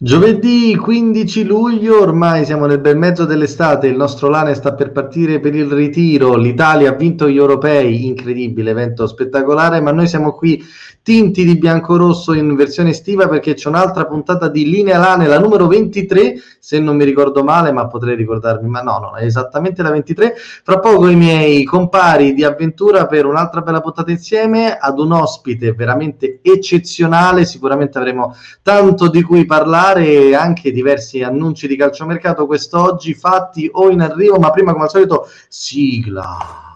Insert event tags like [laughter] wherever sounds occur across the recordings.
Giovedì 15 luglio, ormai siamo nel bel mezzo dell'estate, il nostro Lane sta per partire per il ritiro, l'Italia ha vinto gli europei, incredibile, evento spettacolare, ma noi siamo qui tinti di bianco-rosso in versione estiva perché c'è un'altra puntata di Linea Lane, la numero 23, se non mi ricordo male, ma potrei ricordarmi, ma no, no, è esattamente la 23. Fra poco i miei compari di avventura per un'altra bella puntata insieme ad un ospite veramente eccezionale, sicuramente avremo tanto di cui parlare e anche diversi annunci di calciomercato quest'oggi fatti o in arrivo, ma prima come al solito sigla.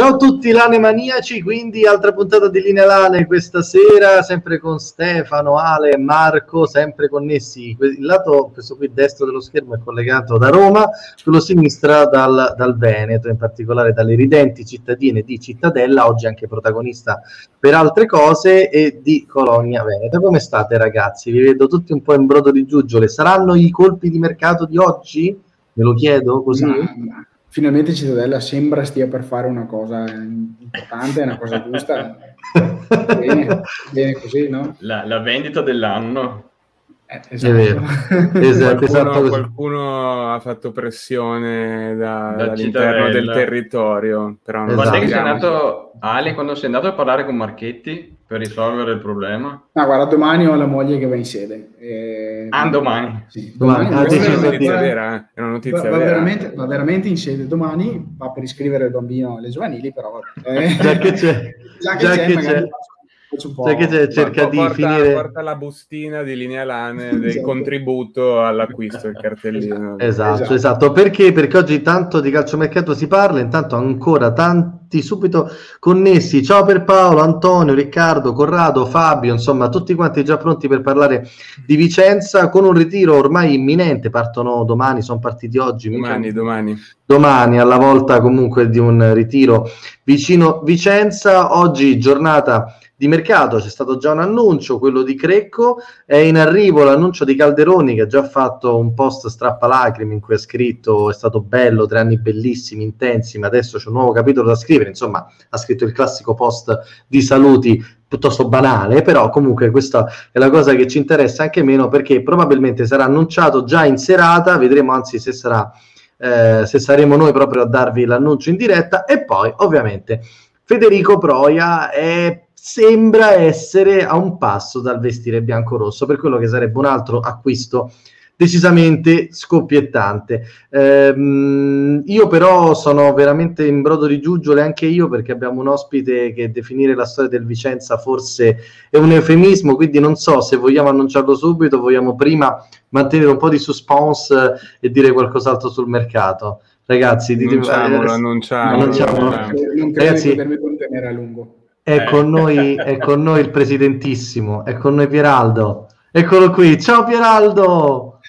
Ciao a tutti Lane maniaci, quindi altra puntata di Linea Lane questa sera, sempre con Stefano, Ale Marco, sempre connessi. Il lato, questo qui destro dello schermo è collegato da Roma, quello sinistra dal, dal Veneto, in particolare dalle ridenti cittadine di Cittadella, oggi anche protagonista per altre cose, e di Colonia Veneto. Come state ragazzi? Vi vedo tutti un po' in brodo di giuggiole. Saranno i colpi di mercato di oggi? Me lo chiedo così? Ma, ma finalmente Cittadella sembra stia per fare una cosa importante, una cosa giusta. bene, bene così, no? La, la vendita dell'anno. Eh, esatto. È vero. [laughs] esatto, qualcuno, esatto qualcuno, ha fatto pressione da, da dall'interno del territorio. Però non esatto. Quando è che sei andato, Ale, quando sei andato a parlare con Marchetti per risolvere il problema? No, guarda, domani ho la moglie che va in sede. E... Ah, domani? Sì, domani. domani. Ah, è una notizia vera, eh? È una notizia va, va, vera. Veramente, va veramente in sede domani, va per iscrivere il bambino alle giovanili, però... Eh, già che c'è, [laughs] già che, già c'è, che c'è cioè che cerca di porta, finire porta la bustina di linea lane [laughs] del esatto. contributo all'acquisto il cartellino. Esatto, esatto, esatto. perché? Perché oggi tanto di calciomercato si parla intanto ancora tanti subito connessi. Ciao per Paolo Antonio Riccardo Corrado Fabio insomma tutti quanti già pronti per parlare di Vicenza. Con un ritiro ormai imminente partono domani sono partiti oggi domani domani. domani alla volta comunque di un ritiro vicino Vicenza. Oggi giornata di mercato c'è stato già un annuncio, quello di Crecco, è in arrivo l'annuncio di Calderoni che ha già fatto un post strappalacrime in cui ha scritto è stato bello, tre anni bellissimi, intensi, ma adesso c'è un nuovo capitolo da scrivere, insomma ha scritto il classico post di saluti piuttosto banale, però comunque questa è la cosa che ci interessa anche meno perché probabilmente sarà annunciato già in serata, vedremo anzi se sarà eh, se saremo noi proprio a darvi l'annuncio in diretta e poi ovviamente Federico Proia è sembra essere a un passo dal vestire bianco-rosso, per quello che sarebbe un altro acquisto decisamente scoppiettante. Ehm, io però sono veramente in brodo di giuggiole anche io perché abbiamo un ospite che definire la storia del Vicenza forse è un eufemismo, quindi non so se vogliamo annunciarlo subito, vogliamo prima mantenere un po' di suspense e dire qualcos'altro sul mercato. Ragazzi, annunciamolo, annunciamolo, annunciamolo. Non credo Ragazzi, di potermi contenere a lungo. È, eh. con noi, è con noi il presidentissimo, è con noi Pieraldo. Eccolo qui, ciao Pieraldo!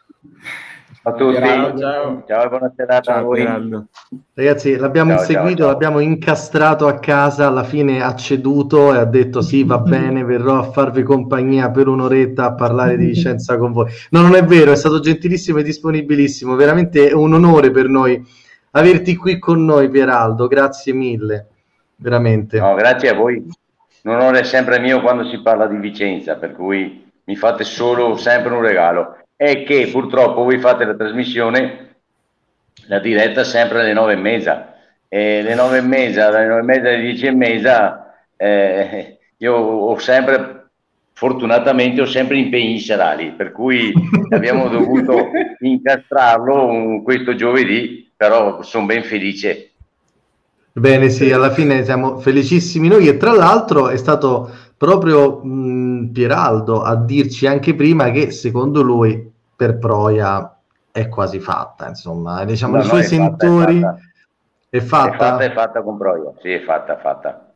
Ciao a tutti, Pieraldo, ciao. ciao e buona serata ciao, a voi. Pieraldo. Ragazzi, l'abbiamo ciao, inseguito, ciao, l'abbiamo incastrato a casa, alla fine ha ceduto e ha detto sì, va bene, verrò a farvi compagnia per un'oretta a parlare di Vicenza con voi. No, non è vero, è stato gentilissimo e disponibilissimo, veramente è un onore per noi averti qui con noi Pieraldo, grazie mille veramente. No, grazie a voi. L'onore è sempre mio quando si parla di Vicenza, per cui mi fate solo sempre un regalo. È che purtroppo voi fate la trasmissione, la diretta sempre alle nove e mezza. E le nove e mezza, dalle nove e mezza alle dieci e mezza, eh, io ho sempre, fortunatamente, ho sempre impegni serali, per cui abbiamo dovuto [laughs] incastrarlo questo giovedì, però sono ben felice Bene, sì, alla fine siamo felicissimi noi e tra l'altro è stato proprio mh, Pieraldo a dirci anche prima che secondo lui per Proia è quasi fatta, insomma, diciamo no, i suoi no, sentori è fatta, è fatta. È fatta, è fatta con Proia, sì, è fatta, fatta.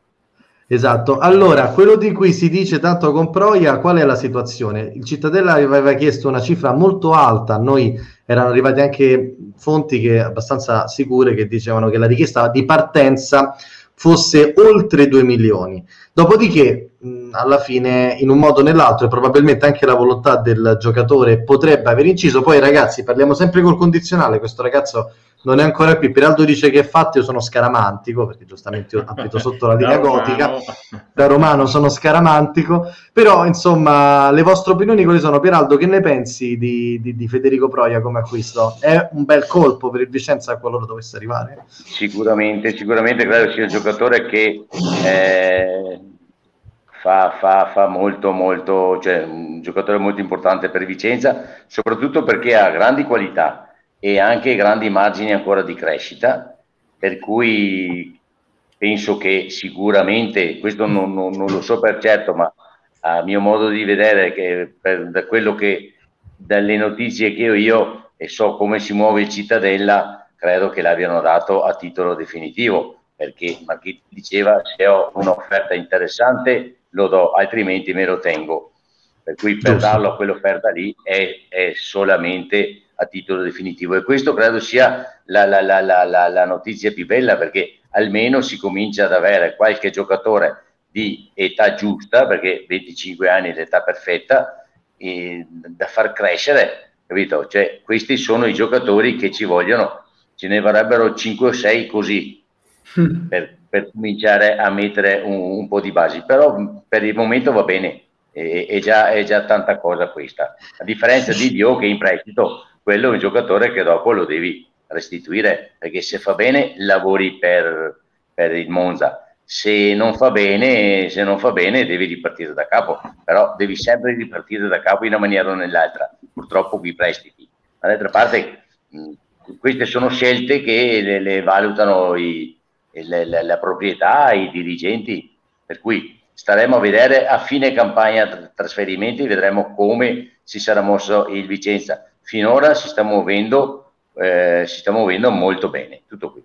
Esatto, allora quello di cui si dice tanto con Proia, qual è la situazione? Il Cittadella aveva chiesto una cifra molto alta, a noi erano arrivate anche fonti che, abbastanza sicure che dicevano che la richiesta di partenza fosse oltre 2 milioni. Dopodiché, mh, alla fine, in un modo o nell'altro, e probabilmente anche la volontà del giocatore potrebbe aver inciso. Poi, ragazzi, parliamo sempre col condizionale. Questo ragazzo non è ancora qui. Peraldo dice che fatto io sono scaramantico, perché giustamente io abito sotto la linea gotica. Da romano sono scaramantico. Però, insomma, le vostre opinioni quali sono? Peraldo, che ne pensi di, di, di Federico Proia come acquisto? È un bel colpo per il Vicenza qualora dovesse arrivare? Sicuramente, sicuramente credo sia un giocatore che... Eh Fa, fa, fa, molto, molto, cioè un giocatore molto importante per Vicenza, soprattutto perché ha grandi qualità e anche grandi margini ancora di crescita, per cui penso che sicuramente, questo non, non, non lo so per certo, ma a mio modo di vedere, che per, da quello che dalle notizie che ho io e so come si muove il Cittadella, credo che l'abbiano dato a titolo definitivo, perché Marchetti diceva se ho un'offerta interessante lo do, altrimenti me lo tengo. Per cui per Giusto. darlo a quell'offerta lì è, è solamente a titolo definitivo. E questo credo sia la, la, la, la, notizia più bella perché almeno si comincia ad avere qualche giocatore di età giusta perché 25 anni è l'età perfetta da far crescere capito? Cioè, questi sono i giocatori che ci vogliono. Ce ne vorrebbero 5 o 6 così [laughs] per, per cominciare a mettere un, un, po' di basi. Però per il momento va bene. È, è, già, è già tanta cosa questa. A differenza di Dio che in prestito quello è un giocatore che dopo lo devi restituire, perché se fa bene lavori per, per il Monza, se non fa bene, se non fa bene devi ripartire da capo, però devi sempre ripartire da capo in una maniera o nell'altra, purtroppo qui prestiti. Dall'altra parte mh, queste sono scelte che le, le valutano i, le, le, la proprietà, i dirigenti, per cui staremo a vedere a fine campagna trasferimenti, vedremo come si sarà mosso il Vicenza finora si sta muovendo, eh, si sta muovendo molto bene. Tutto qui.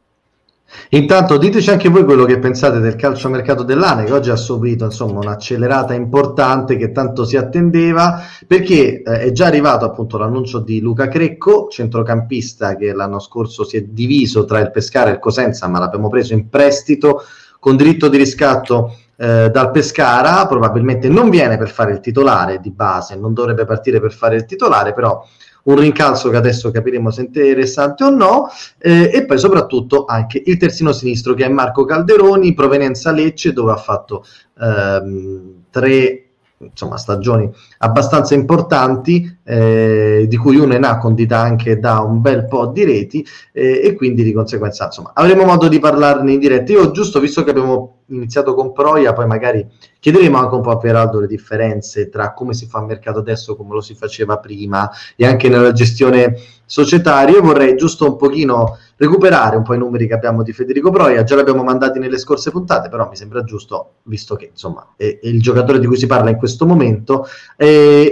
Intanto diteci anche voi quello che pensate del calciomercato dell'ANE che oggi ha subito insomma, un'accelerata importante che tanto si attendeva perché eh, è già arrivato appunto l'annuncio di Luca Crecco, centrocampista che l'anno scorso si è diviso tra il Pescara e il Cosenza ma l'abbiamo preso in prestito con diritto di riscatto eh, dal Pescara, probabilmente non viene per fare il titolare di base, non dovrebbe partire per fare il titolare però un rincalzo che adesso capiremo se è interessante o no, eh, e poi soprattutto anche il terzino sinistro che è Marco Calderoni, provenienza Lecce, dove ha fatto ehm, tre insomma, stagioni abbastanza importanti, eh, di cui una in A condita anche da un bel po' di reti, eh, e quindi di conseguenza insomma, avremo modo di parlarne in diretta. Io giusto, visto che abbiamo iniziato con Proia, poi magari chiederemo anche un po' a Peraldo le differenze tra come si fa il mercato adesso, come lo si faceva prima, e anche nella gestione societaria. Io vorrei giusto un pochino recuperare un po' i numeri che abbiamo di Federico Proia, già li abbiamo mandati nelle scorse puntate, però mi sembra giusto, visto che insomma è, è il giocatore di cui si parla in questo momento,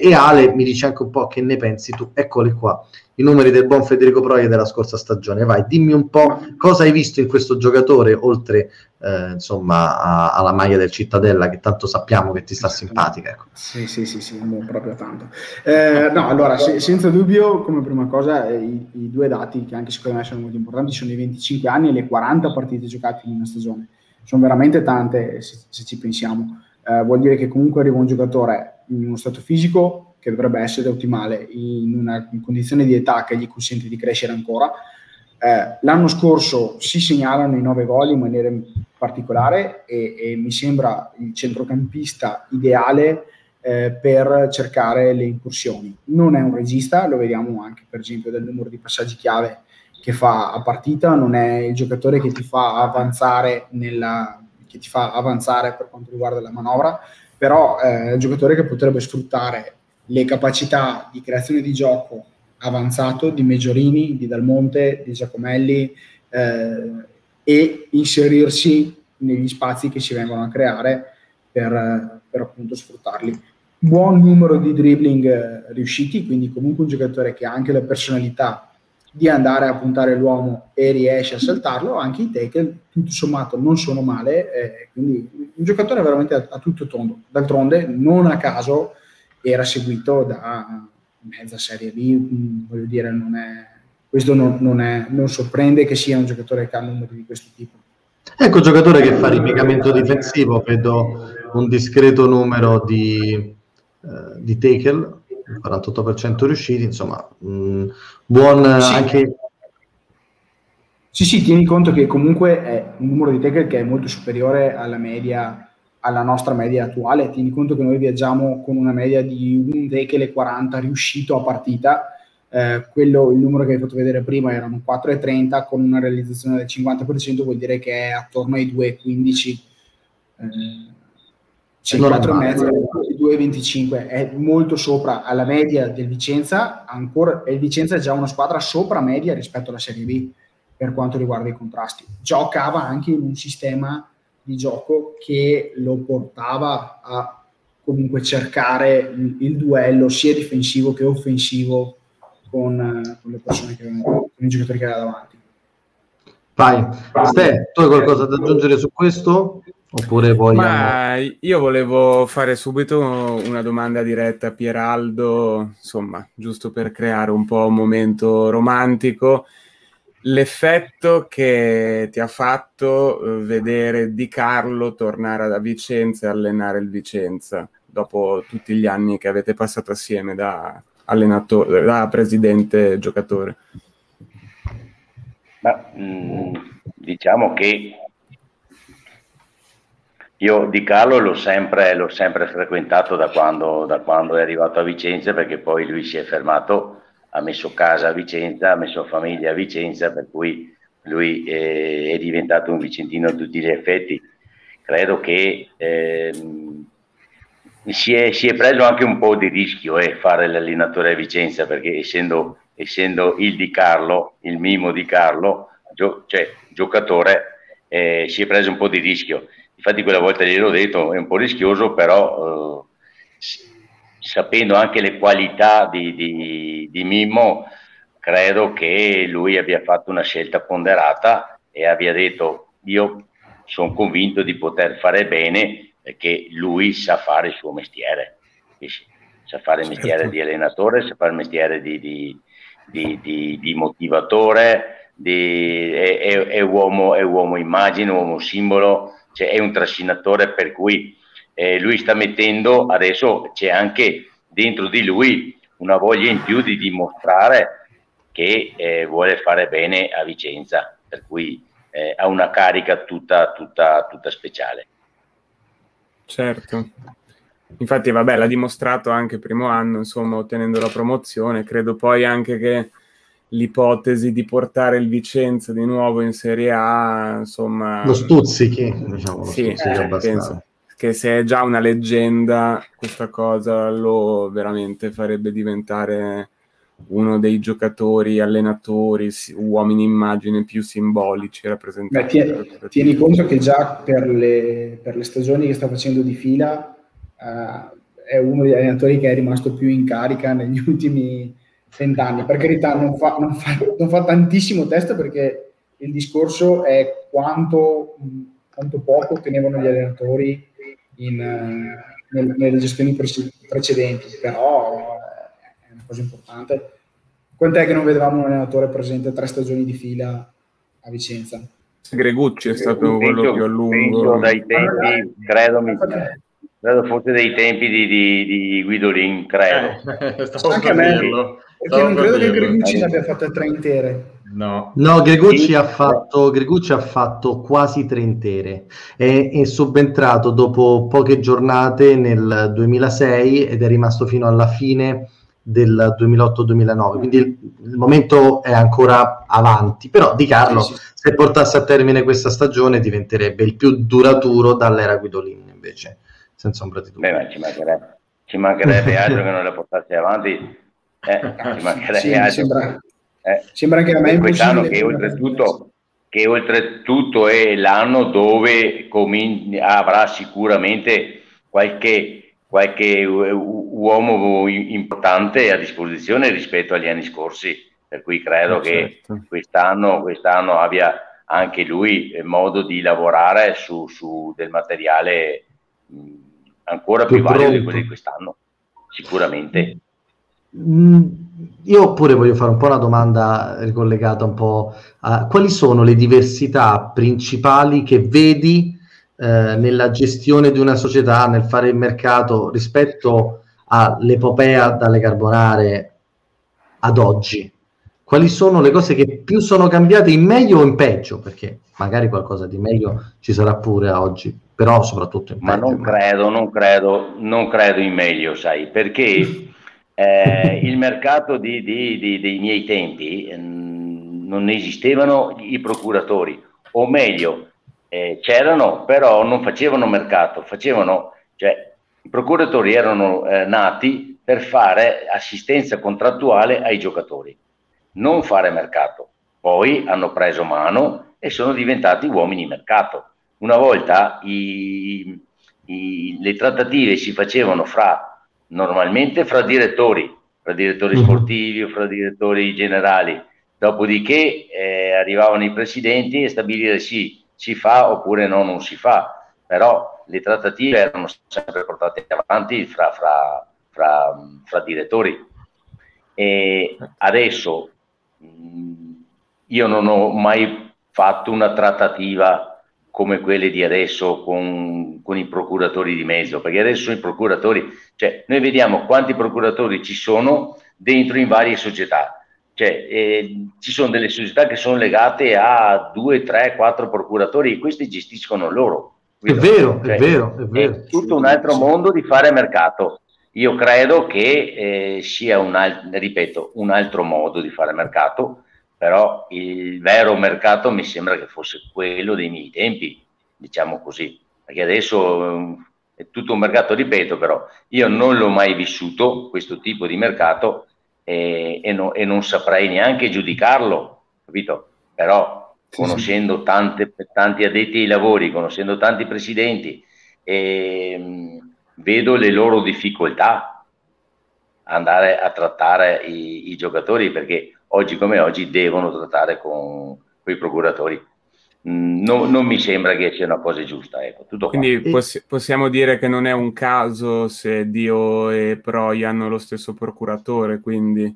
e, Ale mi dice anche un po' che ne pensi tu, eccoli qua, i numeri del buon Federico Proia della scorsa stagione, vai, dimmi un po' cosa hai visto in questo giocatore, oltre eh, insomma a, alla maglia del Cittadella, che tanto sappiamo che ti sta simpatica. Ecco. Sì, sì, sì, sì, proprio tanto. Eh, no, allora, se, senza dubbio, come prima cosa, eh, i, i, due dati che anche secondo me sono molto importanti sono i 25 anni e le 40 partite giocate in una stagione. Sono veramente tante se, se ci pensiamo. Eh, vuol dire che comunque arriva un giocatore in uno stato fisico che dovrebbe essere ottimale in una condizione di età che gli consente di crescere ancora. Eh, l'anno scorso si segnalano i nove gol in maniera particolare e, e mi sembra il centrocampista ideale eh, per cercare le incursioni. Non è un regista, lo vediamo anche per esempio dal numero di passaggi chiave che fa a partita, non è il giocatore che ti fa avanzare, nella, che ti fa avanzare per quanto riguarda la manovra, però eh, è un giocatore che potrebbe sfruttare le capacità di creazione di gioco avanzato di Meggiorini, di Dalmonte, di Giacomelli eh, e inserirsi negli spazi che si vengono a creare per, per appunto sfruttarli. Buon numero di dribbling eh, riusciti, quindi comunque un giocatore che ha anche la personalità di andare a puntare l'uomo e riesce a saltarlo, anche i tackle tutto sommato non sono male, eh, quindi un giocatore veramente a, a, tutto tondo. D'altronde non a caso era seguito da mezza serie B, mm, voglio dire, non è, questo non, non, è, non sorprende che sia un giocatore che ha numeri di questo tipo. Ecco, un giocatore che fa ripiegamento difensivo, vedo un discreto numero di, eh, di tackle, 48% riusciti, insomma, mh, mm, buon sì. anche... Sì, sì, tieni conto che comunque è un numero di tackle che è molto superiore alla media, alla nostra media attuale. Tieni conto che noi viaggiamo con una media di un tackle 40 riuscito a partita, eh, quello, il numero che hai fatto vedere prima erano 4,30 con una realizzazione del 50% vuol dire che è attorno ai 2,15 eh, 4,5 2,25 è molto sopra alla media del Vicenza ancora, e il Vicenza è già una squadra sopra media rispetto alla Serie B per quanto riguarda i contrasti giocava anche in un sistema di gioco che lo portava a comunque cercare il duello sia difensivo che offensivo con, con le persone che con i giocatori che aveva davanti. Vai, Ste, tu hai qualcosa da aggiungere su questo? Oppure vogliamo... Ma io volevo fare subito una domanda diretta a Pieraldo, insomma, giusto per creare un po' un momento romantico. L'effetto che ti ha fatto eh, vedere Di Carlo tornare da Vicenza e allenare il Vicenza dopo tutti gli anni che avete passato assieme da, allenatore, da presidente giocatore? Ma, mh, mm, diciamo che io Di Carlo l'ho sempre, l'ho sempre frequentato da quando, da quando, è arrivato a Vicenza perché poi lui si è fermato, ha messo casa a Vicenza, ha messo famiglia a Vicenza, per cui lui è, è diventato un vicentino a tutti gli effetti. Credo che eh, si è, si è, preso anche un po' di rischio eh, fare l'allenatore a Vicenza perché essendo, essendo, il di Carlo, il mimo di Carlo, gio, cioè giocatore, eh, si è preso un po' di rischio. Infatti quella volta gliel'ho detto, è un po' rischioso, però eh, sapendo anche le qualità di, di, di Mimmo, credo che lui abbia fatto una scelta ponderata e abbia detto io sono convinto di poter fare bene perché lui sa fare il suo mestiere, sa fare il certo. mestiere certo. di allenatore, sa fare il mestiere di, di, di, di motivatore, è, è, è, uomo, è uomo immagine, uomo simbolo, cioè è un trascinatore per cui eh, lui sta mettendo, adesso c'è anche dentro di lui una voglia in più di dimostrare che eh, vuole fare bene a Vicenza, per cui eh, ha una carica tutta, tutta, tutta speciale. Certo. Infatti, vabbè, l'ha dimostrato anche primo anno, insomma, ottenendo la promozione. Credo poi anche che l'ipotesi di portare il Vicenza di nuovo in Serie A, insomma... Lo stuzzichi, diciamo, lo sì, stuzzichi eh, penso che se è già una leggenda, questa cosa lo veramente farebbe diventare uno dei giocatori, allenatori, uomini immagine più simbolici rappresentati. Beh, tieni, tieni, conto che già per le, per le, stagioni che sta facendo di fila uh, è uno degli allenatori che è rimasto più in carica negli ultimi vent'anni. Per carità, non fa, non, fa, non fa, tantissimo test perché il discorso è quanto, quanto poco tenevano gli allenatori in, uh, nel, nelle gestioni precedenti, però cosa importante. Quant'è che non vedevamo un allenatore presente tre stagioni di fila a Vicenza? Gregucci è stato quello più a lungo. Dai tempi, credo, mi, credo fosse dei tempi di, di, di Guidolin, credo. Eh, [laughs] Anche a me, perché non credo che Gregucci ne abbia fatte tre intere. No, no Gregucci, ha fatto, Gregucci ha fatto quasi tre intere. È, è subentrato dopo poche giornate nel 2006 ed è rimasto fino alla fine del 2008-2009, quindi il, il, momento è ancora avanti, però Di Carlo sì, sì. se portasse a termine questa stagione diventerebbe il più duraturo dall'era Guidolin invece, senza ombra di dubbio. Beh, ci mancherebbe, ci mancherebbe [laughs] altro che non la portasse avanti, eh, [laughs] sì. Sembra, eh, sembra che a me quest'anno che oltretutto, che oltretutto è l'anno dove comin- avrà sicuramente qualche qualche uomo importante a disposizione rispetto agli anni scorsi, per cui credo Eh, che certo. quest'anno, quest'anno abbia anche lui eh, modo di lavorare su, su del materiale mh, ancora più, Più valido di quello di quest'anno, sicuramente. Mm, Io pure voglio fare un po' una domanda ricollegata un po' a quali sono le diversità principali che vedi eh, nella gestione di una società, nel fare il mercato rispetto all'epopea dalle carbonare ad oggi? Quali sono le cose che più sono cambiate in meglio o in peggio? Perché magari qualcosa di meglio ci sarà pure a oggi, però soprattutto in Ma peggio. non credo, non credo, non credo in meglio, sai, perché [laughs] eh, il mercato di- di- di- dei miei tempi ehm, non esistevano i procuratori, o meglio, eh, c'erano, però non facevano mercato, facevano, cioè, i procuratori erano eh, nati per fare assistenza contrattuale ai giocatori, non fare mercato. Poi hanno preso mano e sono diventati uomini mercato. Una volta i- i- le trattative si facevano fra normalmente fra direttori, fra direttori Mhm. sportivi o fra direttori generali. Dopodiché eh, arrivavano i presidenti a stabilire sì, si fa oppure no, non si fa. Però le trattative erano sempre portate avanti fra, fra- fra- fra direttori. E adesso mh, io non ho mai fatto una trattativa come quelle di adesso con, con i procuratori di mezzo, perché adesso i procuratori, cioè noi vediamo quanti procuratori ci sono dentro in varie società. Cioè, eh, ci sono delle società che sono legate a due, tre, quattro procuratori e questi gestiscono loro. È vero, Cioè, è vero, è vero. è tutto un altro mondo di fare mercato. Io credo che eh, sia un, al- ripeto, un altro modo di fare mercato, però il vero mercato mi sembra che fosse quello dei miei tempi, diciamo così, perché adesso eh, è tutto un mercato, ripeto, però io non l'ho mai vissuto questo tipo di mercato e, e no- e non saprei neanche giudicarlo, capito? Però conoscendo tante- tanti addetti ai lavori, conoscendo tanti presidenti, ehm, vedo le loro difficoltà andare a trattare i, i giocatori perché oggi come oggi devono trattare con, i procuratori. Mm, non, non mi sembra che sia una cosa giusta. Ecco. Quindi possi- possiamo dire che non è un caso se Dio e Proi hanno lo stesso procuratore, quindi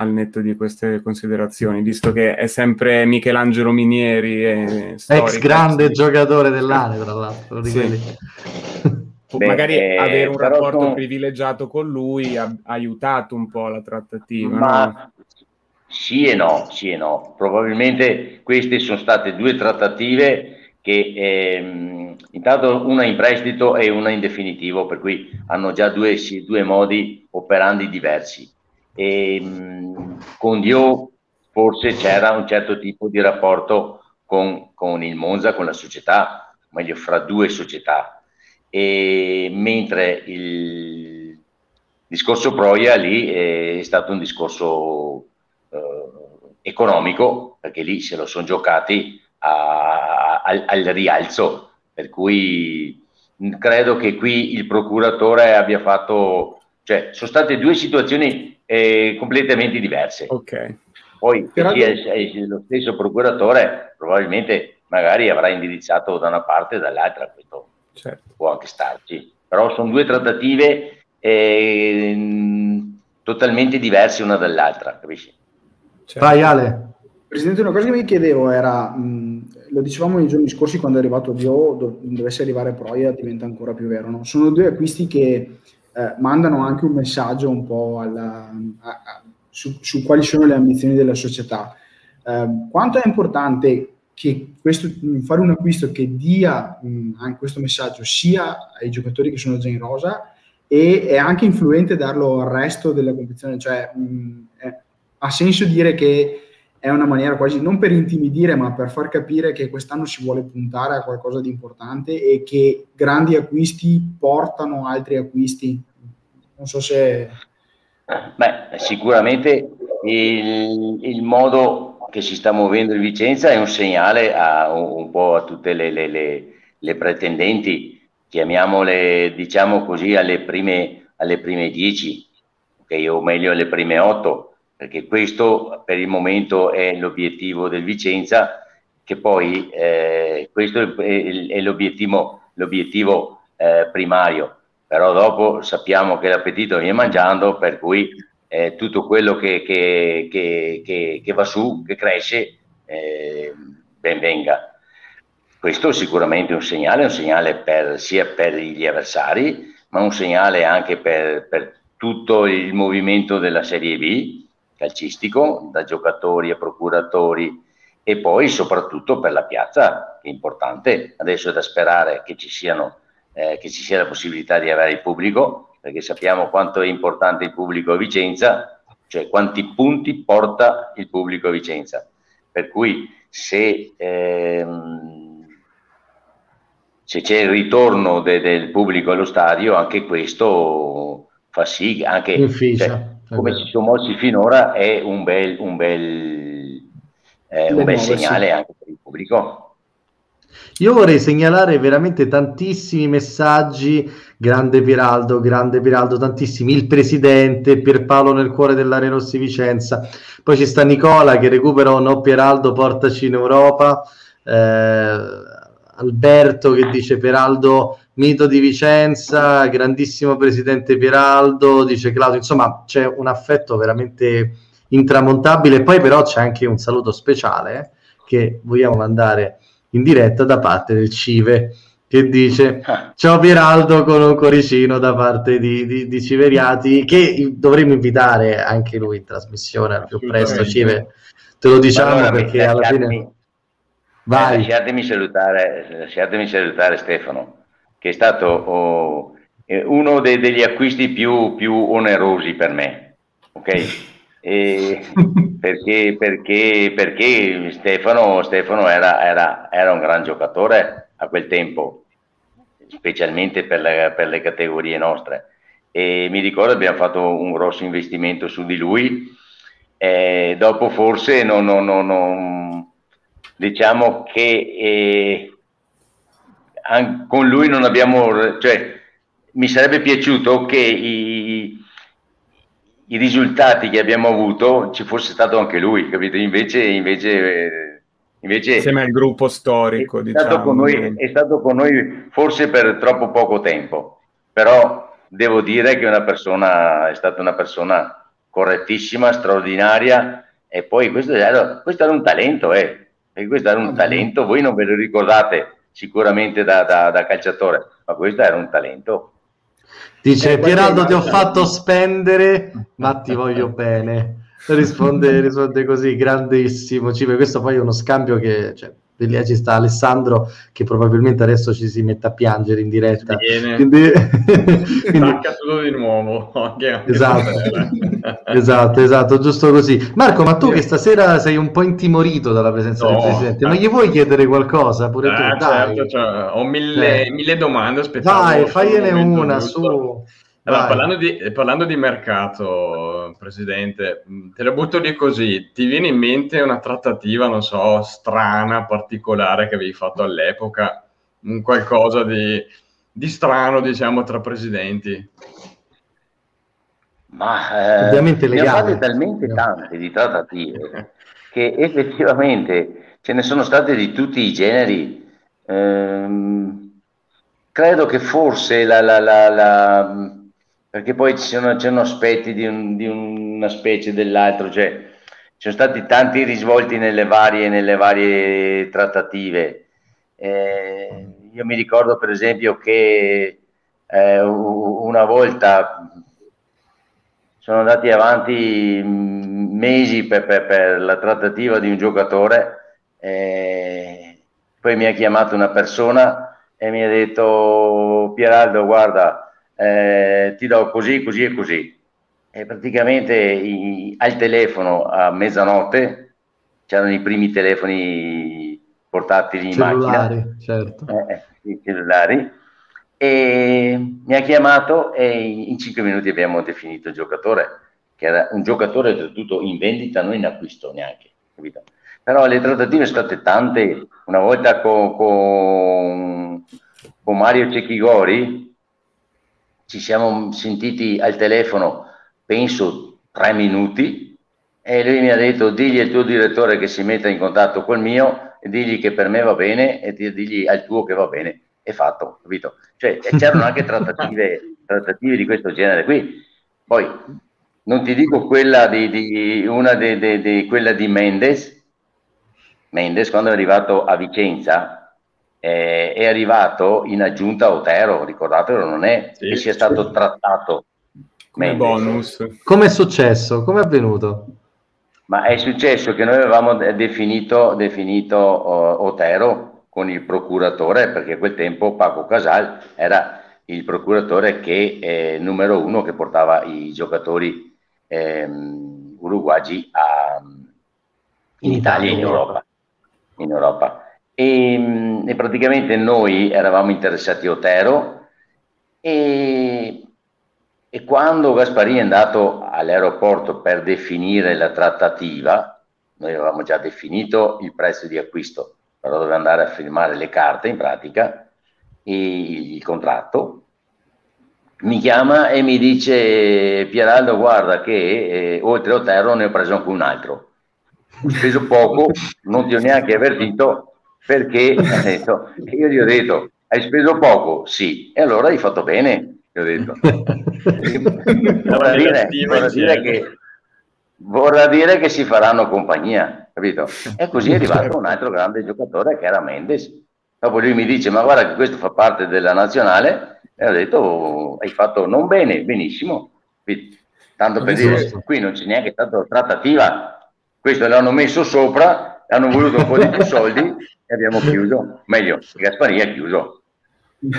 al netto di queste considerazioni, visto che è sempre Michelangelo Minieri, e Ex grande giocatore dell'Ane, tra l'altro. Sì. Beh, magari eh, avere un rapporto sono- privilegiato con lui ha, ha aiutato un po' la trattativa. no? Sì e no, sì e no. Probabilmente queste sono state due trattative che ehm, intanto una in prestito e una in definitivo, per cui hanno già due, sì, due modi operandi diversi. E, mh, con Dio forse c'era un certo tipo di rapporto con, con il Monza, con la società, meglio fra due società. E mentre il discorso Proia lì è stato un discorso eh, economico, perché lì se lo sono giocati a- al, al rialzo, per cui credo che qui il procuratore abbia fatto, cioè sono state due situazioni eh, completamente diverse. Ok. Poi Però- il- lo stesso procuratore probabilmente magari avrà indirizzato da una parte e dall'altra, questo Certo. può anche starci, però sono due trattative ehm, totalmente diverse una dall'altra, capisci? Certo. Vai Ale. Presidente, una cosa che mi chiedevo era, mh, lo dicevamo nei giorni scorsi quando è arrivato Dio, do- dovesse arrivare Proia diventa ancora più vero, no? Sono due acquisti che eh, mandano anche un messaggio un po' alla- a- a- su, su quali sono le ambizioni della società. Eh, quanto è importante che questo, fare un acquisto che dia mh, anche questo messaggio sia ai giocatori che sono già in rosa e è anche influente darlo al resto della competizione, cioè mh, è- ha senso dire che è una maniera quasi non per intimidire, ma per far capire che quest'anno si vuole puntare a qualcosa di importante e che grandi acquisti portano altri acquisti. Non so se Beh, sicuramente il, il modo che si sta muovendo il Vicenza è un segnale a, un, po' a tutte le, le- le- le pretendenti, chiamiamole diciamo così alle prime, alle prime 10, ok, o meglio alle prime 8, perché questo per il momento è l'obiettivo del Vicenza, che poi eh, questo è, l'obiettivo, l'obiettivo eh, primario, però dopo sappiamo che l'appetito viene mangiando, per cui eh, tutto quello che, che, che, che, va su, che cresce, eh, ben venga. Questo è sicuramente un segnale, un segnale per, sia per gli avversari, ma un segnale anche per, per tutto il movimento della Serie B calcistico, da giocatori a procuratori e poi soprattutto per la piazza, che è importante. Adesso è da sperare che ci, siano, eh, che ci sia la possibilità di avere il pubblico, perché sappiamo quanto è importante il pubblico a Vicenza, cioè quanti punti porta il pubblico a Vicenza. Per cui se, ehm, se c'è il ritorno de, del pubblico allo stadio, anche questo fa sì, anche cioè, come ci siamo mossi finora, è un bel, un bel, eh, un bel segnale anche per il pubblico. Io vorrei segnalare veramente tantissimi messaggi, grande Piraldo, grande Piraldo, tantissimi, il presidente, Pierpaolo nel cuore dell'Area Rossi Vicenza, poi ci sta Nicola che recupera un no Pieraldo, portaci in Europa, eh, Alberto che dice Peraldo mito di Vicenza, grandissimo presidente Pieraldo, dice Claudio, insomma c'è un affetto veramente intramontabile, poi però c'è anche un saluto speciale eh, che vogliamo mandare in diretta da parte del Cive che dice [laughs] ciao Pieraldo con un coricino da parte di, di, di Civeriati che dovremmo invitare anche lui in trasmissione al più presto Cive. Te lo diciamo allora, perché alla fine Vai. Eh, lasciatemi, salutare, lasciatemi salutare Stefano che è stato oh, uno dei, degli acquisti più, più, onerosi per me ok [laughs] perché, perché, perché Stefano, Stefano era, era, era, un gran giocatore a quel tempo, specialmente per le, per le categorie nostre. E mi ricordo abbiamo fatto un grosso investimento su di lui. E dopo forse non, non, non, non diciamo che eh, con lui non abbiamo, cioè mi sarebbe piaciuto che i, i risultati che abbiamo avuto ci fosse stato anche lui, capito? Invece, invece, invece insieme al gruppo storico, è, diciamo. stato con noi, è stato con noi forse per troppo poco tempo, però devo dire che una persona, è stata una persona correttissima, straordinaria e poi questo era, questo era un talento, eh. E questo era un talento, voi non ve lo ricordate sicuramente da, da, da calciatore, ma questo era un talento. Dice eh, Pieraldo ti ho fatto spendere, ma ti voglio bene. Risponde, risponde così, grandissimo. Cipe. Questo poi è uno scambio che cioè, lì ci sta Alessandro che probabilmente adesso ci si mette a piangere in diretta. Bene. Quindi, [laughs] quindi... tutto di nuovo. esatto. [laughs] esatto, esatto, giusto così. Marco, ma tu che stasera sei un po' intimorito dalla presenza no, del Presidente, ma gli vuoi chiedere qualcosa? Pure eh, tu? Certo, cioè, ho mille, eh. mille domande, aspettavo. Dai, fagliene una, giusto. su. Allora, parlando di, parlando di, mercato, Presidente, te la butto lì così, ti viene in mente una trattativa, non so, strana, particolare che avevi fatto all'epoca, un qualcosa di, di strano, diciamo, tra presidenti? Ma eh, ovviamente. Ne ho fatte talmente tante di trattative che effettivamente ce ne sono state di tutti i generi. Ehm, credo che forse la, la, la, la perché poi ci sono, c'erano aspetti di, un, di, una specie dell'altro, cioè ci sono stati tanti risvolti nelle varie, nelle varie trattative. Eh, io mi ricordo per esempio che eh, una volta sono andati avanti mesi per, per, per la trattativa di un giocatore, eh, poi mi ha chiamato una persona e mi ha detto Pieraldo guarda eh, ti do così, così e così. E praticamente i, al telefono a mezzanotte c'erano i primi telefoni portatili in cellulari, macchina, certo. eh, eh, i cellulari, e mi ha chiamato e in cinque minuti abbiamo definito il giocatore, che era un giocatore oltretutto in vendita, non in acquisto neanche, capito? Però le trattative sono state tante, una volta con, con, con Mario Cecchigori, ci siamo sentiti al telefono, penso, tre minuti E lui mi ha detto, digli al tuo direttore che si metta in contatto col mio, e digli che per me va bene, e digli al tuo che va bene. E fatto, capito? Cioè, c'erano anche trattative, [laughs] trattative di questo genere qui. Poi, non ti dico quella di, di una di, di, di, quella di Mendes. Mendes, quando è arrivato a Vicenza, eh, è arrivato in aggiunta a Otero, ricordatelo, non è sì, che sia stato sì. trattato come bonus. Come è successo? Come è avvenuto? Ma è successo che noi avevamo definito, definito uh, Otero con il procuratore, perché a quel tempo Paco Casal era il procuratore che è numero uno che portava i giocatori ehm, uruguagi a, in Italia e in Europa. In Europa. E, e, praticamente noi eravamo interessati a Otero e, e quando Gasparini è andato all'aeroporto per definire la trattativa, noi avevamo già definito il prezzo di acquisto, però doveva andare a firmare le carte in pratica, e il contratto, mi chiama e mi dice Pieraldo guarda che eh, oltre Otero ne ho preso anche un altro. Ho speso poco non ti ho neanche avvertito perché [laughs] detto, io gli ho detto hai speso poco? sì e allora hai fatto bene gli ho detto [laughs] vorrà, dire, vorrà, dire che, vorrà dire che si faranno compagnia capito? e così è arrivato certo. un altro grande giocatore che era Mendes dopo lui mi dice ma guarda che questo fa parte della nazionale e ho detto, hai fatto non bene, benissimo. Tanto per dire, qui non c'è neanche stata trattativa. Questo l'hanno messo sopra, hanno voluto un po' di più [laughs] soldi e abbiamo chiuso. Meglio, Gasparini ha chiuso.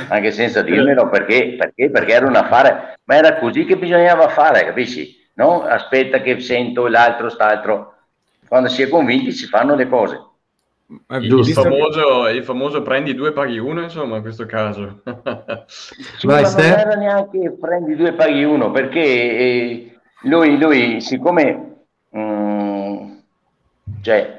Anche senza dirmelo perché, perché, perché era un affare, ma era così che bisognava fare, capisci? No? Aspetta che sento l'altro, st'altro. Quando si è convinti si fanno le cose. Il, il, famoso, il, famoso, prendi due paghi uno, insomma, in questo caso. sì, Vai, non era neanche prendi due paghi uno, perché eh, lui, lui, siccome mm, cioè,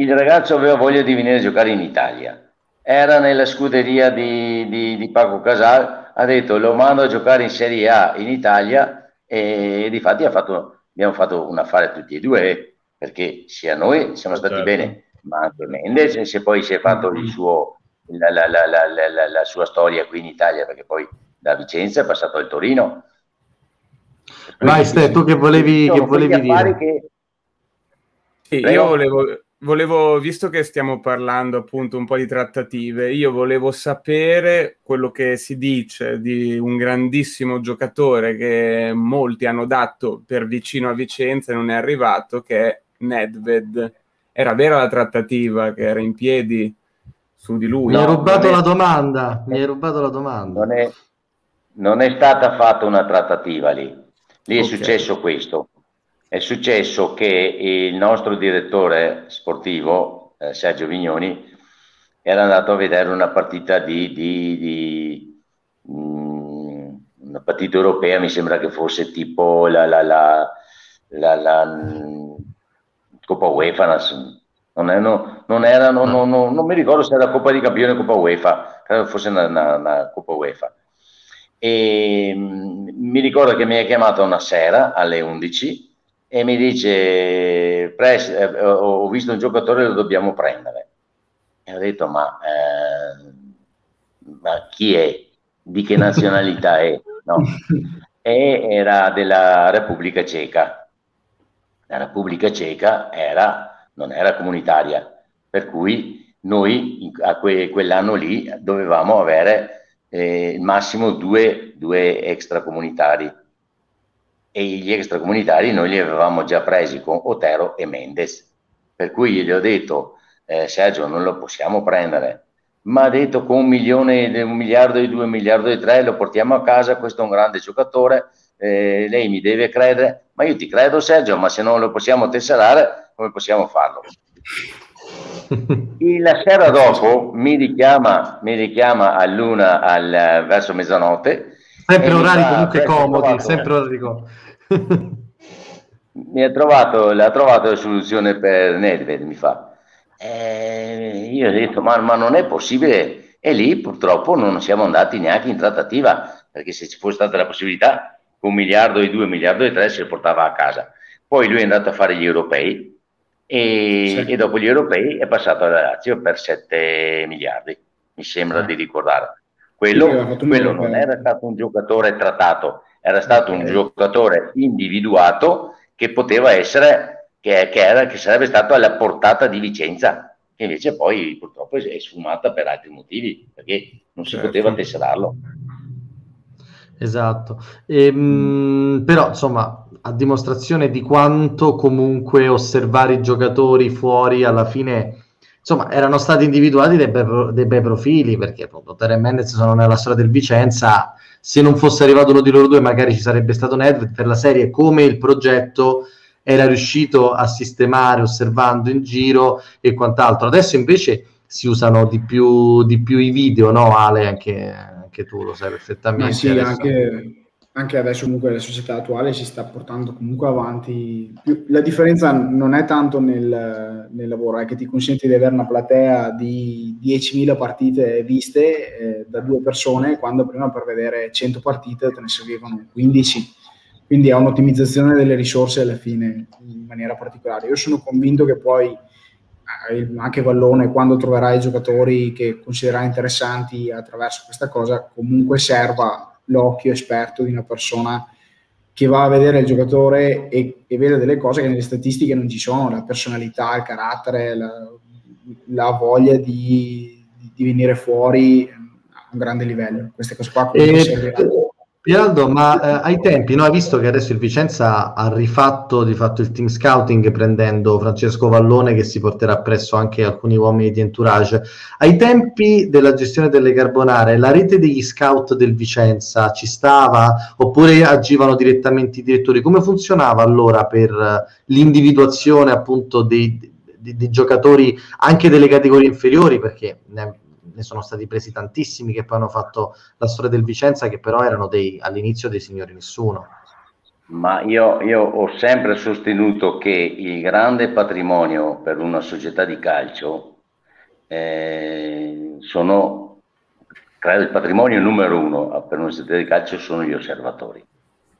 il ragazzo aveva voglia di venire a giocare in Italia, era nella scuderia di, di, di Paco Casal, ha detto lo mando a giocare in Serie A in Italia e, e di fatti fatto, abbiamo fatto un affare tutti e due, perché sia noi siamo stati certo. bene ma anche Mendes, se poi si è fatto il suo, la, la, la, la, sua storia qui in Italia, perché poi da Vicenza è passato al Torino. Vai Ste, tu che volevi, che volevi dire? Che... Sì, io volevo, volevo, visto che stiamo parlando appunto un po' di trattative, io volevo sapere quello che si dice di un grandissimo giocatore che molti hanno dato per vicino a Vicenza e non è arrivato, che è Nedved era vera la trattativa che era in piedi su di lui. Mi hai rubato è... la domanda, mi hai rubato la domanda. Non è, non è stata fatta una trattativa lì, lì è okay. successo questo. È successo che il nostro direttore sportivo, eh, Sergio Vignoni, era andato a vedere una partita di, di, di mh, mm, una partita europea, mi sembra che fosse tipo la, la, la, la, la Coppa UEFA, non, è, no, non era, no, no, non mi ricordo se era Coppa di Campione o Coppa UEFA, credo fosse una, una, una Coppa UEFA. E mm, mi ricordo che mi ha chiamato una sera alle 11 e mi dice, eh, ho visto un giocatore, lo dobbiamo prendere. E ho detto, ma, eh, ma chi è? Di che nazionalità è? No? E era della Repubblica Ceca la Repubblica Ceca era, non era comunitaria, per cui noi a que, quell'anno lì dovevamo avere eh, il massimo due, due extracomunitari e gli extracomunitari noi li avevamo già presi con Otero e Mendes, per cui gli ho detto eh, Sergio non lo possiamo prendere, ma ha detto con un milione, un miliardo e due, un miliardo e tre lo portiamo a casa, questo è un grande giocatore, eh, lei mi deve credere, ma io ti credo Sergio, ma se non lo possiamo tesserare, come possiamo farlo? La sera dopo mi richiama, mi richiama a luna al, verso mezzanotte. Sempre orari fa, comunque comodi, sempre orari comodi. [laughs] mi ha trovato, trovato la soluzione per Nedved, mi fa. Eh, io ho detto, ma, ma, non è possibile. E lì purtroppo non siamo andati neanche in trattativa, perché se ci fosse stata la possibilità, un miliardo e due, un miliardo e tre si portava a casa. poi lui è andato a fare gli europei e, sì. e dopo gli europei è passato alla Lazio per 7 miliardi, mi sembra ah. di ricordare. Quello, quello non era stato un giocatore trattato, era stato un giocatore individuato che poteva essere, che, che, era, che sarebbe stato alla portata di Vicenza, che invece poi purtroppo è sfumata per altri motivi, perché non certo. si poteva tesserarlo. Esatto, e, ehm, mh, però insomma a dimostrazione di quanto comunque osservare i giocatori fuori alla fine insomma erano stati individuati dei, be- dei bei profili perché appunto Tere Mendes sono nella storia del Vicenza. Se non fosse arrivato uno di loro due magari ci sarebbe stato Nedved per la serie come il progetto era riuscito a sistemare osservando in giro e quant'altro. Adesso invece si usano di più, di più i video no Ale? Anche, anche tu lo sai perfettamente Ma sì, anche anche adesso comunque la società attuale si sta portando comunque avanti. La differenza non è tanto nel, nel lavoro, è che ti consente di avere una platea di 10.000 partite viste eh, da due persone, quando prima per vedere 100 partite te ne servivano 15. Quindi è un'ottimizzazione delle risorse alla fine in maniera particolare. Io sono convinto che poi eh, anche Vallone, quando troverà i giocatori che considererà interessanti attraverso questa cosa, comunque serva l'occhio esperto di una persona che va a vedere il giocatore e, e, vede delle cose che nelle statistiche non ci sono, la personalità, il carattere, la, la voglia di, di, venire fuori a un grande livello. Queste cose qua e, Piraldo, ma eh, ai tempi, no, hai visto che adesso il Vicenza ha rifatto di fatto il team scouting prendendo Francesco Vallone che si porterà presso anche alcuni uomini di entourage. Ai tempi della gestione delle carbonare, la rete degli scout del Vicenza ci stava oppure agivano direttamente i direttori? Come funzionava allora per l'individuazione appunto dei, dei, dei giocatori anche delle categorie inferiori? Perché ne, ne sono stati presi tantissimi che poi hanno fatto la storia del Vicenza, che però erano dei, all'inizio dei signori nessuno. Ma io, io, ho sempre sostenuto che il grande patrimonio per una società di calcio eh, sono, credo, il patrimonio numero uno per una società di calcio sono gli osservatori,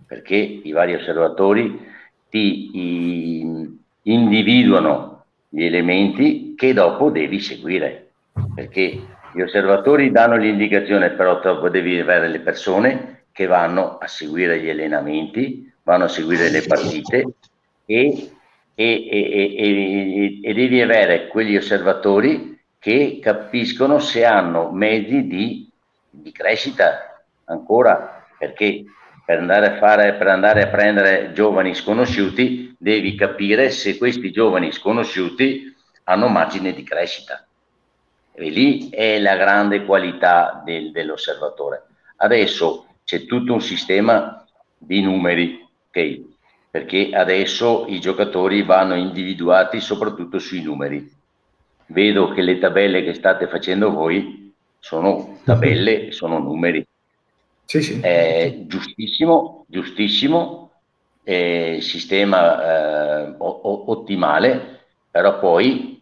perché i vari osservatori ti i, individuano gli elementi che dopo devi seguire, perché gli osservatori danno l'indicazione, però dopo devi avere le persone che vanno a seguire gli allenamenti, vanno a seguire le partite e, e, e, e devi avere quegli osservatori che capiscono se hanno mezzi di, di crescita ancora, perché per andare, fare, per andare a prendere giovani sconosciuti devi capire se questi giovani sconosciuti hanno margine di crescita. E lì è la grande qualità del, dell'osservatore. Adesso c'è tutto un sistema di numeri, ok? Perché adesso i giocatori vanno individuati soprattutto sui numeri. Vedo che le tabelle che state facendo voi sono tabelle, [laughs] sono numeri. Sì, sì. Eh, giustissimo, giustissimo, eh, sistema eh, ottimale, però poi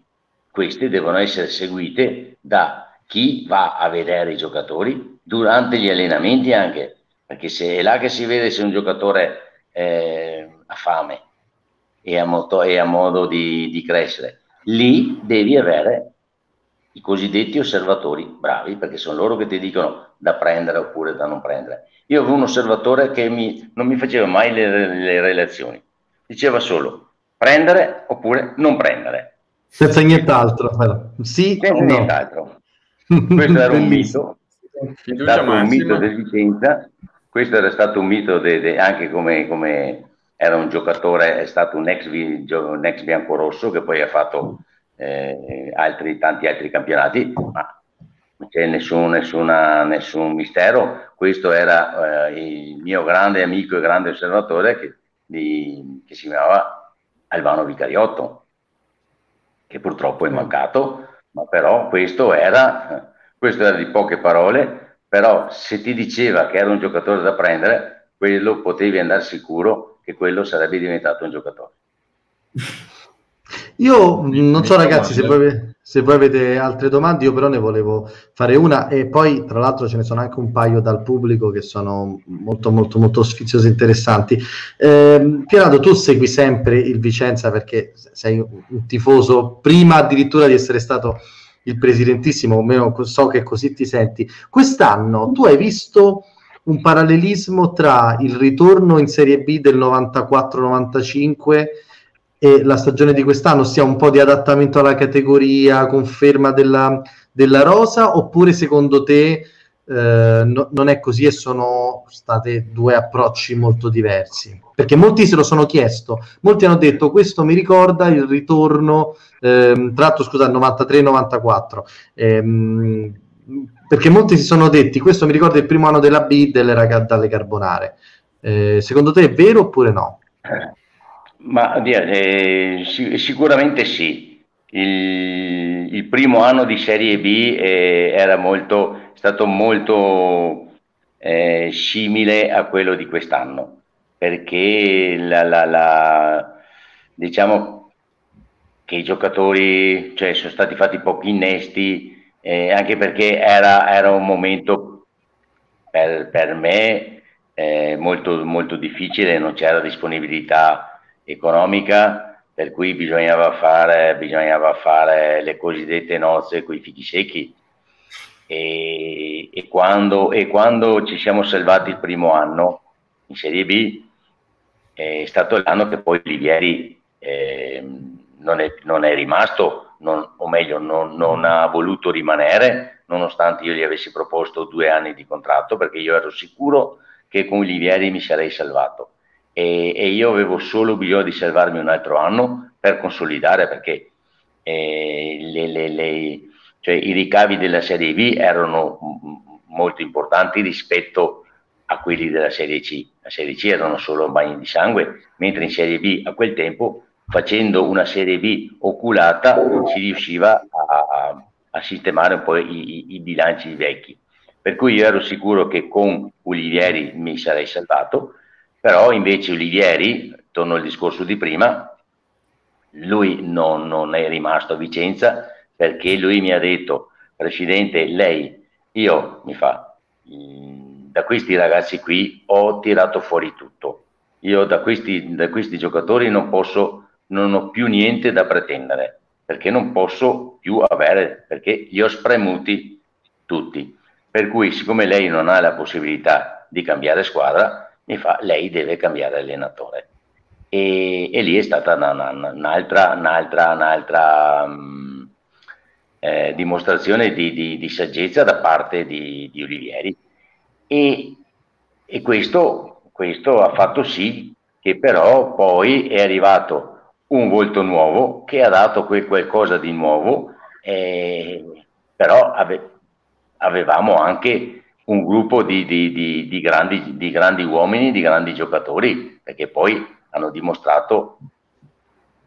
queste devono essere seguite da chi va a vedere i giocatori durante gli allenamenti anche, perché se è là che si vede se un giocatore eh, ha fame e ha, moto, e ha modo di, di crescere, lì devi avere i cosiddetti osservatori bravi, perché sono loro che ti dicono da prendere oppure da non prendere. Io avevo un osservatore che mi, non mi faceva mai le, le relazioni, diceva solo prendere oppure non prendere. Senza nient'altro. Sì, Senza no. nient'altro. Questo era un mito. Un mito del Vicenza. Questo era stato un mito de, de, anche come, come, era un giocatore, è stato un ex, un ex biancorosso che poi ha fatto eh, altri, tanti altri campionati, ma non c'è nessun, nessuna, nessun mistero. Questo era eh, il mio grande amico e grande osservatore che, di, che si chiamava Albano Vicariotto che purtroppo è mancato, ma però questo era, questo era di poche parole, però se ti diceva che era un giocatore da prendere, quello potevi andare sicuro che quello sarebbe diventato un giocatore. [laughs] Io non so ragazzi se voi, se voi, avete altre domande, io però ne volevo fare una e poi tra l'altro ce ne sono anche un paio dal pubblico che sono molto molto molto sfiziose e interessanti. Eh, Pierado, tu segui sempre il Vicenza perché sei un tifoso prima addirittura di essere stato il presidentissimo, o meno so che così ti senti. Quest'anno tu hai visto un parallelismo tra il ritorno in Serie B del 94-95 e la stagione di quest'anno, sia un po' di adattamento alla categoria, conferma della, della rosa, oppure secondo te eh, no, non è così e sono stati due approcci molto diversi? Perché molti se lo sono chiesto, molti hanno detto questo mi ricorda il ritorno, ehm, tra scusa, 93-94. Ehm, perché molti si sono detti questo mi ricorda il primo anno della B delle ragazze dalle carbonare. Eh, secondo te è vero oppure no? Ma eh, sicuramente sì. Il, il, primo anno di Serie B eh, era molto, stato molto eh, simile a quello di quest'anno, perché la, la, la, diciamo che i giocatori, cioè sono stati fatti pochi innesti, eh, anche perché era, era, un momento per, per me eh, molto, molto difficile, non c'era disponibilità economica, per cui bisognava fare, bisognava fare le cosiddette nozze con i fichi secchi. E, e, quando, e quando ci siamo salvati il primo anno in Serie B, è stato l'anno che poi Livieri eh, non, è, non è rimasto non, o meglio non, non, ha voluto rimanere nonostante io gli avessi proposto due anni di contratto perché io ero sicuro che con Livieri mi sarei salvato e, e io avevo solo bisogno di salvarmi un altro anno per consolidare perché eh, le, le, le, cioè, i ricavi della Serie B erano molto importanti rispetto a quelli della Serie C. La Serie C erano solo bagni di sangue, mentre in Serie B a quel tempo facendo una serie B oculata si riusciva a, a sistemare un po' i, i, bilanci vecchi. Per cui io ero sicuro che con Olivieri mi sarei salvato, però invece Olivieri, torno al discorso di prima, lui non, non è rimasto a Vicenza perché lui mi ha detto, Presidente, lei, io mi fa, da questi ragazzi qui ho tirato fuori tutto. Io da questi, da questi giocatori non posso non ho più niente da pretendere, perché non posso più avere, perché li ho spremuti tutti. Per cui, siccome lei non ha la possibilità di cambiare squadra, mi fa, lei deve cambiare allenatore. E, e lì è stata una, una, un'altra, un'altra, un'altra um, eh, dimostrazione di, di, di, saggezza da parte di, di Olivieri. E, e questo, questo ha fatto sì che però poi è arrivato un volto nuovo che ha dato quel qualcosa di nuovo, eh, però ave, avevamo anche un gruppo di, di, di, di, grandi, di grandi uomini, di grandi giocatori, perché poi hanno dimostrato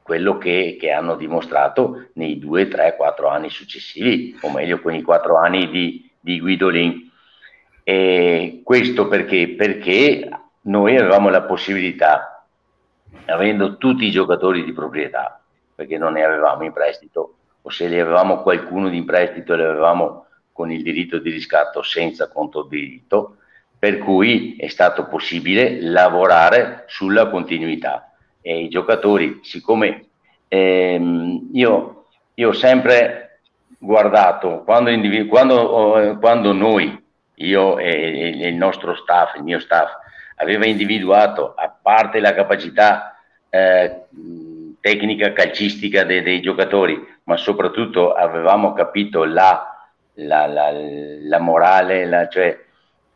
quello che, che, hanno dimostrato nei due, tre, quattro anni successivi, o meglio con i quattro anni di, di Guidolin. E questo perché? Perché noi avevamo la possibilità avendo tutti i giocatori di proprietà, perché non ne avevamo in prestito, o se li avevamo qualcuno di in prestito, li avevamo con il diritto di riscatto senza conto diritto, per cui è stato possibile lavorare sulla continuità. E i giocatori, siccome ehm, io, io, ho sempre guardato, quando, individu- quando, quando noi, io e, e il nostro staff, il mio staff, aveva individuato, a parte la capacità eh, tecnica calcistica dei, dei, giocatori, ma soprattutto avevamo capito la, la, la, la morale, la, cioè,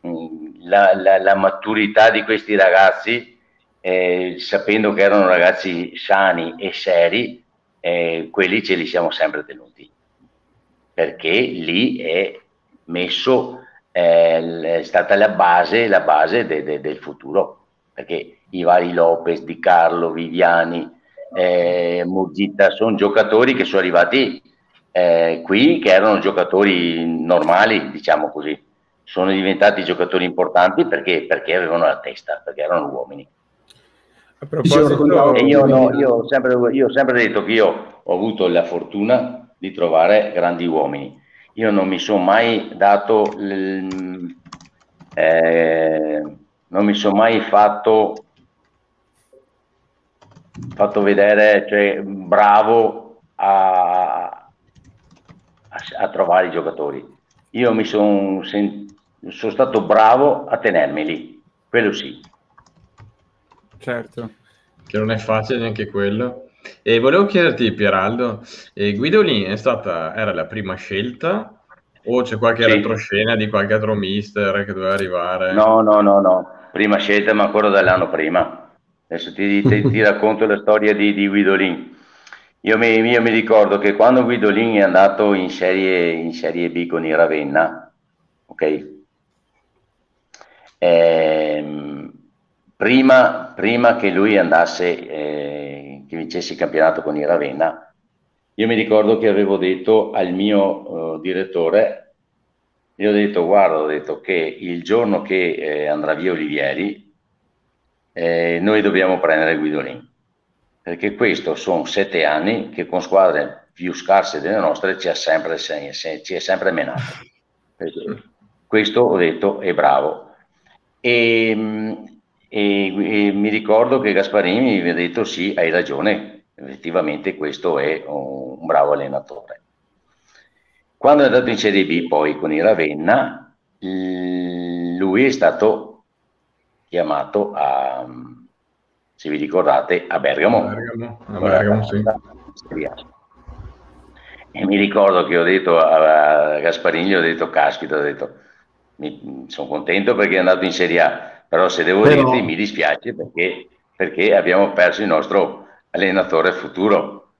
mm, la, maturità di questi ragazzi, eh, sapendo che erano ragazzi sani e seri, eh, quelli ce li siamo sempre tenuti, perché lì è messo è stata la base, la base de, de, del futuro, perché i vari Lopez, Di Carlo, Viviani, eh, Murgita sono giocatori che sono arrivati eh, qui, che erano giocatori normali, diciamo così, sono diventati giocatori importanti perché, perché avevano la testa, perché erano uomini. A proposito... io, no, io, ho sempre, io ho sempre detto che io ho avuto la fortuna di trovare grandi uomini. Io non mi sono mai dato, eh, non mi sono mai fatto, fatto vedere, cioè bravo a, a, trovare i giocatori. Io mi sono, sono stato bravo a tenermi lì, quello sì. Certo. Che non è facile neanche quello. E volevo chiederti, Pieraldo, eh, Guidolin è stata, era la prima scelta o c'è qualche sì. retroscena di qualche altro mister che doveva arrivare? No, no, no, no. Prima scelta, ma ancora dall'anno prima. Adesso ti, ti, ti [laughs] racconto la storia di, di Guidolin. Io mi, io mi, ricordo che quando Guidolin è andato in serie, in serie B con il Ravenna, ok? Ehm, prima, prima, che lui andasse, eh, che vincesse il campionato con il Ravenna, io mi ricordo che avevo detto al mio uh, direttore, gli ho detto, guarda, ho detto che il giorno che eh, andrà via Olivieri, eh, noi dobbiamo prendere Guidolin, perché questo sono sette anni che con squadre più scarse delle nostre ci sempre, ci è sempre menato. Questo ho detto è bravo. E, e, e, mi ricordo che Gasparini mi ha detto sì, hai ragione, effettivamente questo è un, un bravo allenatore. Quando è andato in Serie B poi con il Ravenna, lui è stato chiamato a, se vi ricordate, a Bergamo. A Bergamo, a Bergamo sì. E mi ricordo che ho detto a Gasparini, ho detto caspita, ho detto, sono contento perché è andato in Serie A, però se devo però... dirti mi dispiace perché, perché, abbiamo perso il nostro allenatore futuro.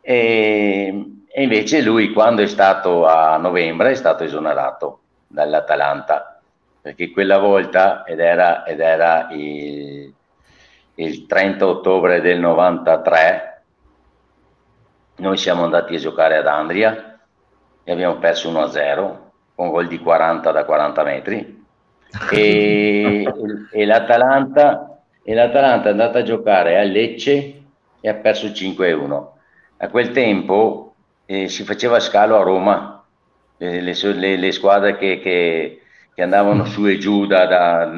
E, e, invece lui quando è stato a novembre è stato esonerato dall'Atalanta, perché quella volta, ed era, ed era il, il 30 ottobre del 93, noi siamo andati a giocare ad Andria e abbiamo perso 1-0 con gol di 40 da 40 metri [laughs] e, e, l'Atalanta, e l'Atalanta è andata a giocare a Lecce e ha perso 5-1. A quel tempo eh, si faceva scalo a Roma, le, le, le squadre che, che, che, andavano su e giù da, da,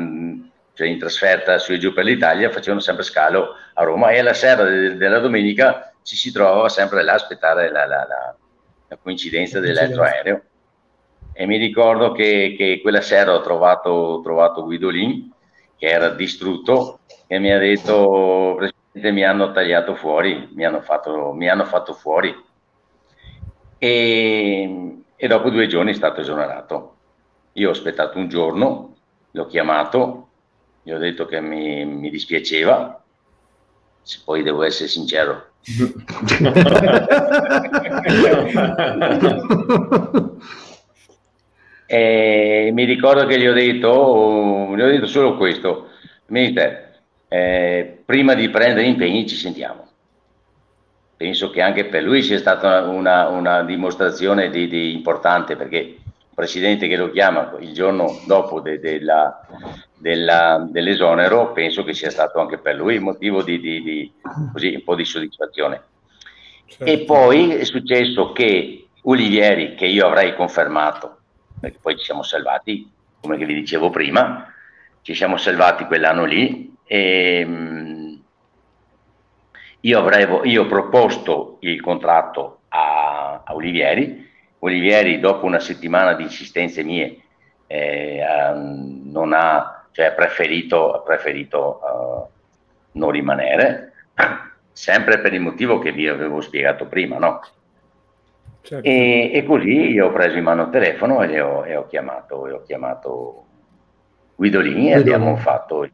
cioè in trasferta su e giù per l'Italia facevano sempre scalo a Roma e alla sera de, della domenica ci si trovava sempre là a aspettare la, la, la, la coincidenza dell'elettroaereo e mi ricordo che, che quella sera ho trovato, trovato Guidolin che era distrutto e mi ha detto Presidente mi hanno tagliato fuori, mi hanno fatto, mi hanno fatto fuori. E, e dopo due giorni è stato esonerato. Io ho aspettato un giorno, l'ho chiamato, gli ho detto che mi, mi dispiaceva, se poi devo essere sincero. [laughs] E mi ricordo che gli ho detto, gli ho detto solo questo, mister, eh, prima di prendere impegni ci sentiamo. Penso che anche per lui sia stata una, una dimostrazione di, di importante perché presidente che lo chiama il giorno dopo de, de la, della, dell'esonero penso che sia stato anche per lui motivo di, di, di così, un po' di soddisfazione. Certo. E poi è successo che Olivieri, che io avrei confermato, perché poi ci siamo salvati, come vi dicevo prima, ci siamo salvati quell'anno lì e mm, io, avrei, io ho proposto il contratto a, a, Olivieri, Olivieri dopo una settimana di insistenze mie eh, non ha, cioè, preferito, ha preferito uh, non rimanere, [laughs] sempre per il motivo che vi avevo spiegato prima, no? Certo. E, e, così io ho preso in mano il telefono e ho, e ho chiamato, e ho chiamato Guidolini e abbiamo fatto il,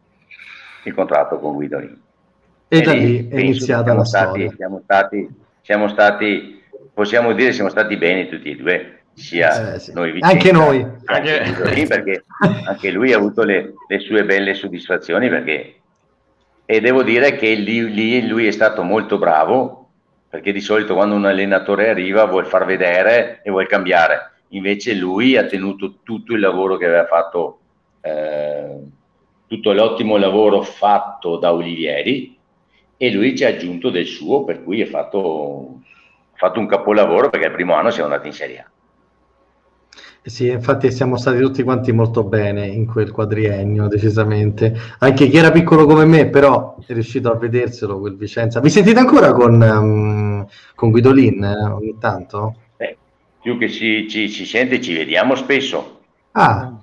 il, contratto con Guidolini. E, e da lì è iniziata la stati, storia. Siamo stati, siamo stati, possiamo dire, siamo stati bene tutti e due, sia eh, sì. noi Vicenza, anche noi. Anche Guidolini, perché [laughs] anche lui ha avuto le, le sue belle soddisfazioni perché e devo dire che lì, lì lui è stato molto bravo perché di solito quando un allenatore arriva vuol far vedere e vuol cambiare, invece lui ha tenuto tutto il lavoro che aveva fatto, eh, tutto l'ottimo lavoro fatto da Olivieri e lui ci ha aggiunto del suo, per cui ha fatto, fatto un capolavoro perché il primo anno siamo andati in Serie A. Sì, infatti siamo stati tutti quanti molto bene in quel quadriennio, decisamente. Anche chi era piccolo come me, però è riuscito a vederselo quel Vicenza. Vi sentite ancora con, um, con Guidolin eh, ogni tanto? Beh, più che ci, ci, ci sente, ci vediamo spesso. Ah,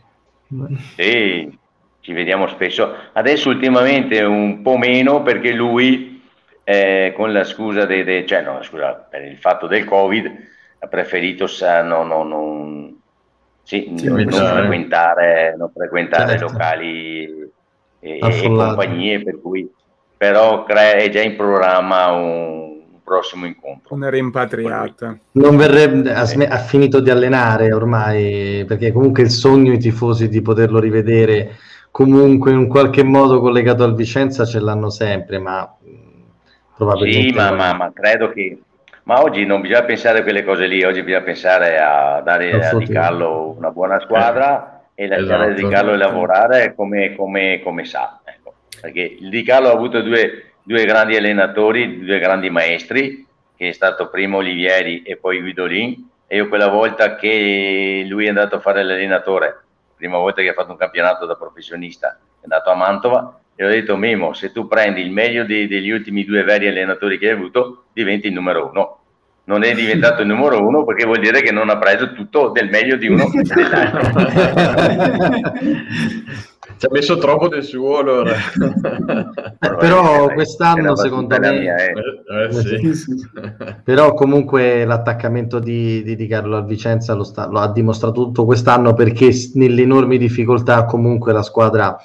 sì, ci vediamo spesso. Adesso ultimamente un po' meno perché lui, eh, con la scusa, de, de, cioè no, scusa, per il fatto del Covid, ha preferito sa, no, no, non, sì, sì, non, frequentare, non frequentare certo. locali e, e, compagnie, per cui però cre- è già in programma un prossimo incontro. Una rimpatriata. Non verrebbe, ha, ha, finito di allenare ormai, perché comunque il sogno i tifosi di poterlo rivedere comunque in qualche modo collegato al Vicenza ce l'hanno sempre, ma probabilmente... Sì, ma, ma, ma credo che ma oggi non bisogna pensare a quelle cose lì, oggi bisogna pensare a dare a Di Carlo una buona squadra eh, e lasciare esatto, Di Carlo esatto. lavorare come, come, come sa. Ecco. Perché il Di Carlo ha avuto due, due, grandi allenatori, due grandi maestri, che è stato prima Olivieri e poi Guidolin. E io quella volta che lui è andato a fare l'allenatore, prima volta che ha fatto un campionato da professionista, è andato a Mantova, e ho detto Mimo, se tu prendi il meglio di, degli ultimi due veri allenatori che hai avuto, diventi il numero uno. Non è diventato il numero uno perché vuol dire che non ha preso tutto del meglio di uno. [laughs] Ci ha messo troppo del suo allora. Eh, [laughs] però quest'anno secondo me... Mia, eh. Eh, sì. però comunque l'attaccamento di, di, di Carlo al Vicenza lo, sta, lo ha dimostrato tutto quest'anno perché nelle enormi difficoltà comunque la squadra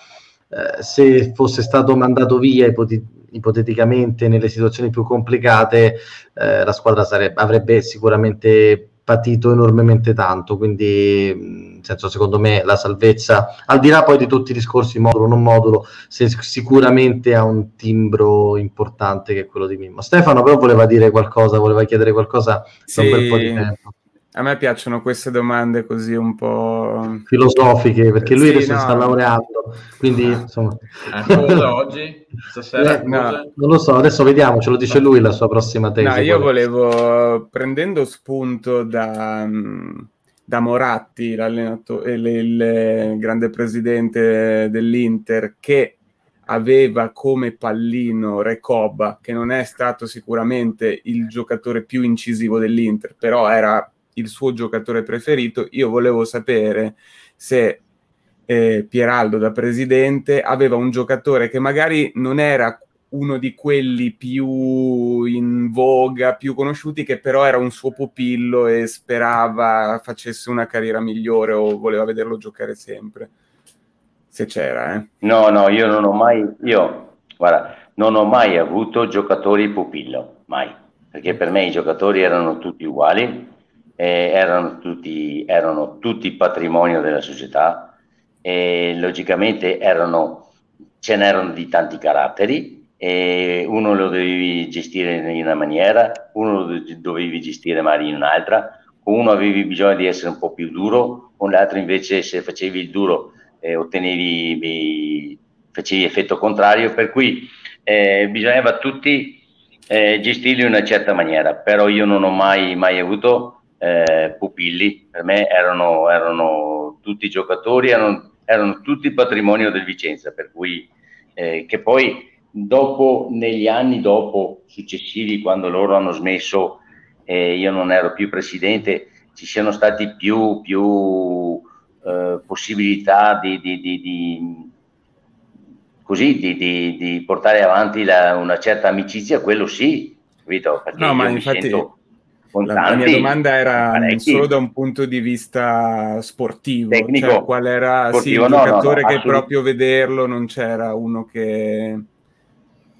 eh, se fosse stato mandato via ipoti- ipoteticamente nelle situazioni più complicate, eh, la squadra sarebbe, avrebbe sicuramente patito enormemente tanto, quindi nel senso, secondo me la salvezza, al di là poi di tutti i discorsi modulo non modulo, se, sicuramente ha un timbro importante che è quello di Mimmo. Stefano però voleva dire qualcosa, voleva chiedere qualcosa sì. da un bel po' di tempo. A me piacciono queste domande così un po' filosofiche, perché lui sì, adesso no. sta laureando, quindi insomma... cosa oggi? Stasera? Eh, no. Non lo so, adesso vediamo, ce lo dice lui la sua prossima tesi. No, io volevo, prendendo spunto da, da Moratti, il, il grande presidente dell'Inter, che aveva come pallino Recoba, che non è stato sicuramente il giocatore più incisivo dell'Inter, però era il suo giocatore preferito, io volevo sapere se eh, Pieraldo da presidente aveva un giocatore che magari non era uno di quelli più in voga, più conosciuti, che però era un suo pupillo e sperava facesse una carriera migliore o voleva vederlo giocare sempre. Se c'era, eh. No, no, io non ho mai, io, guarda, non ho mai avuto giocatori pupillo, mai, perché per me i giocatori erano tutti uguali, eh, erano, tutti, erano tutti patrimonio della società e logicamente erano, ce n'erano di tanti caratteri e uno lo dovevi gestire in una maniera, uno lo dovevi gestire magari in un'altra, uno avevi bisogno di essere un po' più duro, con l'altro invece se facevi il duro eh, ottenevi, facevi effetto contrario, per cui eh, bisognava tutti eh, gestirli in una certa maniera, però io non ho mai, mai avuto eh, pupilli, per me erano, erano tutti giocatori, erano, erano, tutti patrimonio del Vicenza, per cui eh, che poi dopo, negli anni dopo, successivi, quando loro hanno smesso, eh, io non ero più presidente, ci siano stati più, più eh, possibilità di, di, di, di così di, portare avanti la, una certa amicizia, quello sì, capito? Perché no, ma infatti sento la, la, mia domanda era parecchi. solo da un punto di vista sportivo, Tecnico, cioè qual era sportivo, sì, il giocatore no, no, che proprio vederlo non c'era uno che,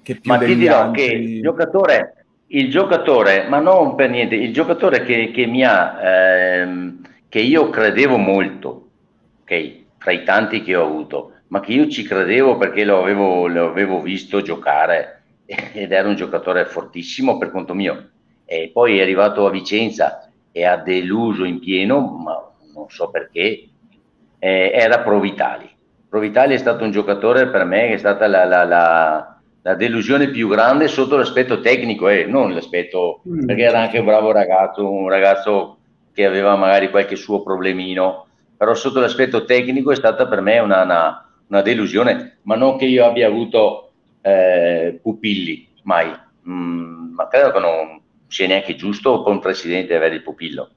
che più ma ti dirò altri... che il giocatore, il giocatore, ma non per niente, il giocatore che, che mi ha, ehm, che io credevo molto, ok, tra i tanti che ho avuto, ma che io ci credevo perché lo avevo, lo avevo visto giocare [laughs] ed era un giocatore fortissimo per conto mio e poi è arrivato a Vicenza e ha deluso in pieno, ma non so perché, eh, era Provitali. Provitali è stato un giocatore per me che è stata la, la, la, la delusione più grande sotto l'aspetto tecnico, eh, non l'aspetto, mm. perché era anche un bravo ragazzo, un ragazzo che aveva magari qualche suo problemino, però sotto l'aspetto tecnico è stata per me una, una, una delusione, ma non che io abbia avuto eh, pupilli, mai, mm, ma credo che non sia neanche giusto con un presidente avere il pupillo.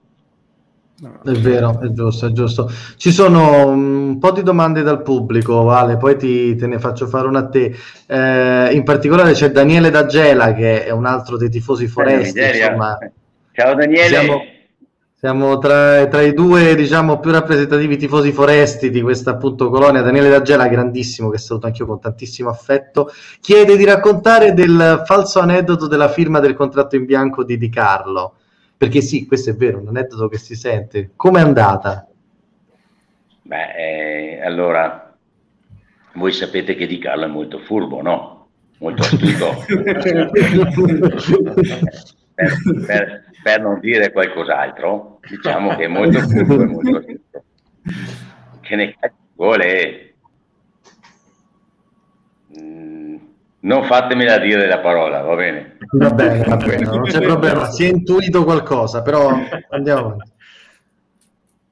È vero, è giusto, è giusto. Ci sono un po' di domande dal pubblico, Vale, poi ti, te ne faccio fare una a te. Eh, in particolare c'è Daniele D'Agela, che è un altro dei tifosi foresti. Ciao Daniele. Siamo, siamo tra, tra, i due, diciamo, più rappresentativi tifosi foresti di questa appunto colonia. Daniele D'Agela, grandissimo, che saluto anch'io con tantissimo affetto, chiede di raccontare del falso aneddoto della firma del contratto in bianco di Di Carlo. Perché sì, questo è vero, un aneddoto che si sente. Com'è andata? Beh, eh, allora, voi sapete che Di Carlo è molto furbo, no? Molto astuto. [laughs] per, per, per, non dire qualcos'altro, diciamo che è molto furbo e molto astuto. Che ne vuole... Mm, non fatemela dire la parola, va bene? Va bene, va bene, [laughs] non c'è problema, si è intuito qualcosa, però andiamo avanti.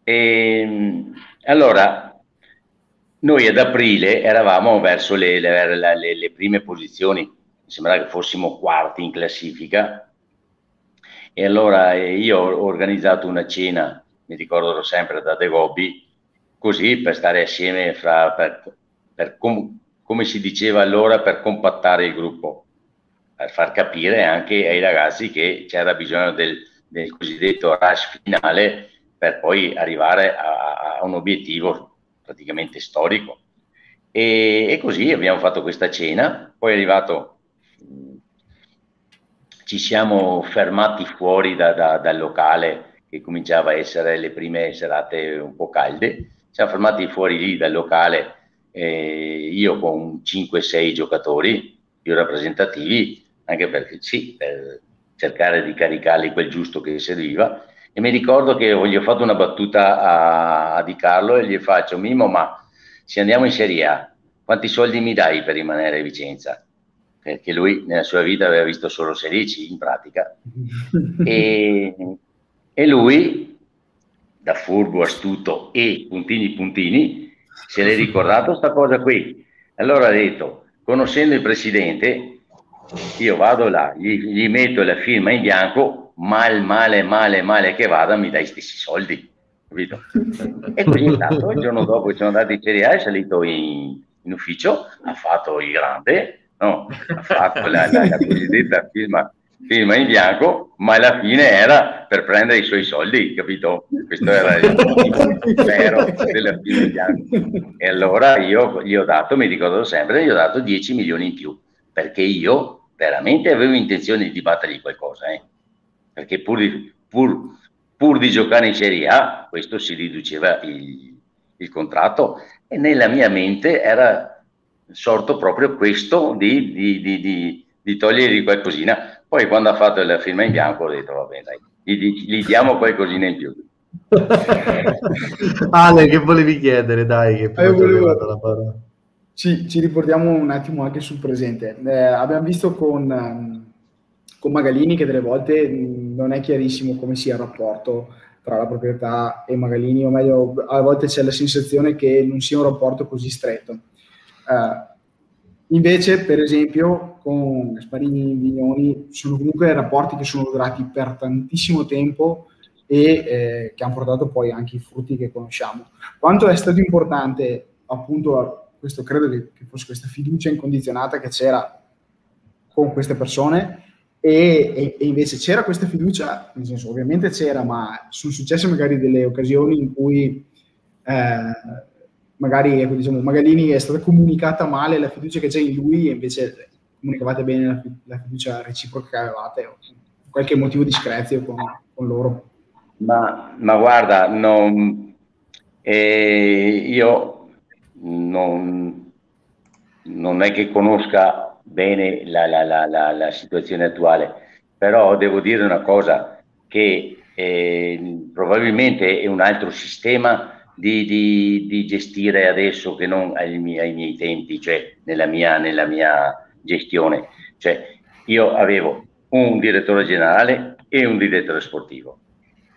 E, ehm, allora, noi ad aprile eravamo verso le, le, le, le prime posizioni, mi sembra che fossimo quarti in classifica, e allora eh, io ho organizzato una cena, mi ricordo sempre da De Gobbi, così per stare assieme, fra, per, per com, come si diceva allora, per compattare il gruppo per far capire anche ai ragazzi che c'era bisogno del, del cosiddetto rush finale per poi arrivare a, a un obiettivo praticamente storico. E, e, così abbiamo fatto questa cena, poi è arrivato, ci siamo fermati fuori da, da, dal locale che cominciava a essere le prime serate un po' calde, ci siamo fermati fuori lì dal locale, eh, io con 5-6 giocatori più rappresentativi, anche perché sì, per cercare di caricarli quel giusto che serviva. E mi ricordo che gli ho fatto una battuta a, a Di Carlo e gli faccio, Mimo, ma se andiamo in Serie A, quanti soldi mi dai per rimanere a Vicenza? Perché lui nella sua vita aveva visto solo Serie C in pratica. [laughs] e, e lui, da furbo, astuto e puntini puntini, se l'è ricordato questa cosa qui. Allora ha detto, conoscendo il presidente, io vado là, gli, gli, metto la firma in bianco, mal, male, male, male che vada, mi dai stessi soldi, capito? [laughs] E così intanto il giorno dopo sono andato in Serie A, è salito in, in ufficio, ha fatto il grande, no? ha fatto la, la, la cosiddetta firma, firma in bianco, ma alla fine era per prendere i suoi soldi, capito? Questo era il vero della firma in bianco. E allora io gli ho dato, mi ricordo sempre, gli ho dato 10 milioni in più, perché io veramente avevo intenzione di battergli qualcosa, eh? perché pur di, pur, pur di, giocare in Serie A, questo si riduceva il, il, contratto e nella mia mente era sorto proprio questo di, di, di, di togliergli qualcosina. Poi quando ha fatto la firma in bianco ho detto, va bene, dai, gli, gli diamo qualcosina in più. [laughs] Ale, che volevi chiedere? Dai, che poi eh, volevo... la parola. Ci, ci, riportiamo un attimo anche sul presente. Eh, abbiamo visto con, con, Magalini che delle volte non è chiarissimo come sia il rapporto tra la proprietà e Magalini, o meglio, a volte c'è la sensazione che non sia un rapporto così stretto. Eh, invece, per esempio, con Gasparini e Vignoni sono comunque rapporti che sono durati per tantissimo tempo e eh, che hanno portato poi anche i frutti che conosciamo. Quanto è stato importante appunto questo credo che, che, fosse questa fiducia incondizionata che c'era con queste persone e, e, e, invece c'era questa fiducia, nel senso ovviamente c'era, ma sono successe magari delle occasioni in cui eh, magari ecco, diciamo, Magalini è stata comunicata male la fiducia che c'è in lui e invece comunicavate bene la, la fiducia reciproca che avevate, qualche motivo di screzio con, con loro. Ma, ma guarda, non, eh, io non, non è che conosca bene la, la, la, la, situazione attuale, però devo dire una cosa, che eh, probabilmente è un altro sistema di, di, di, gestire adesso che non ai miei, ai miei tempi, cioè nella mia, nella mia gestione. Cioè, io avevo un direttore generale e un direttore sportivo.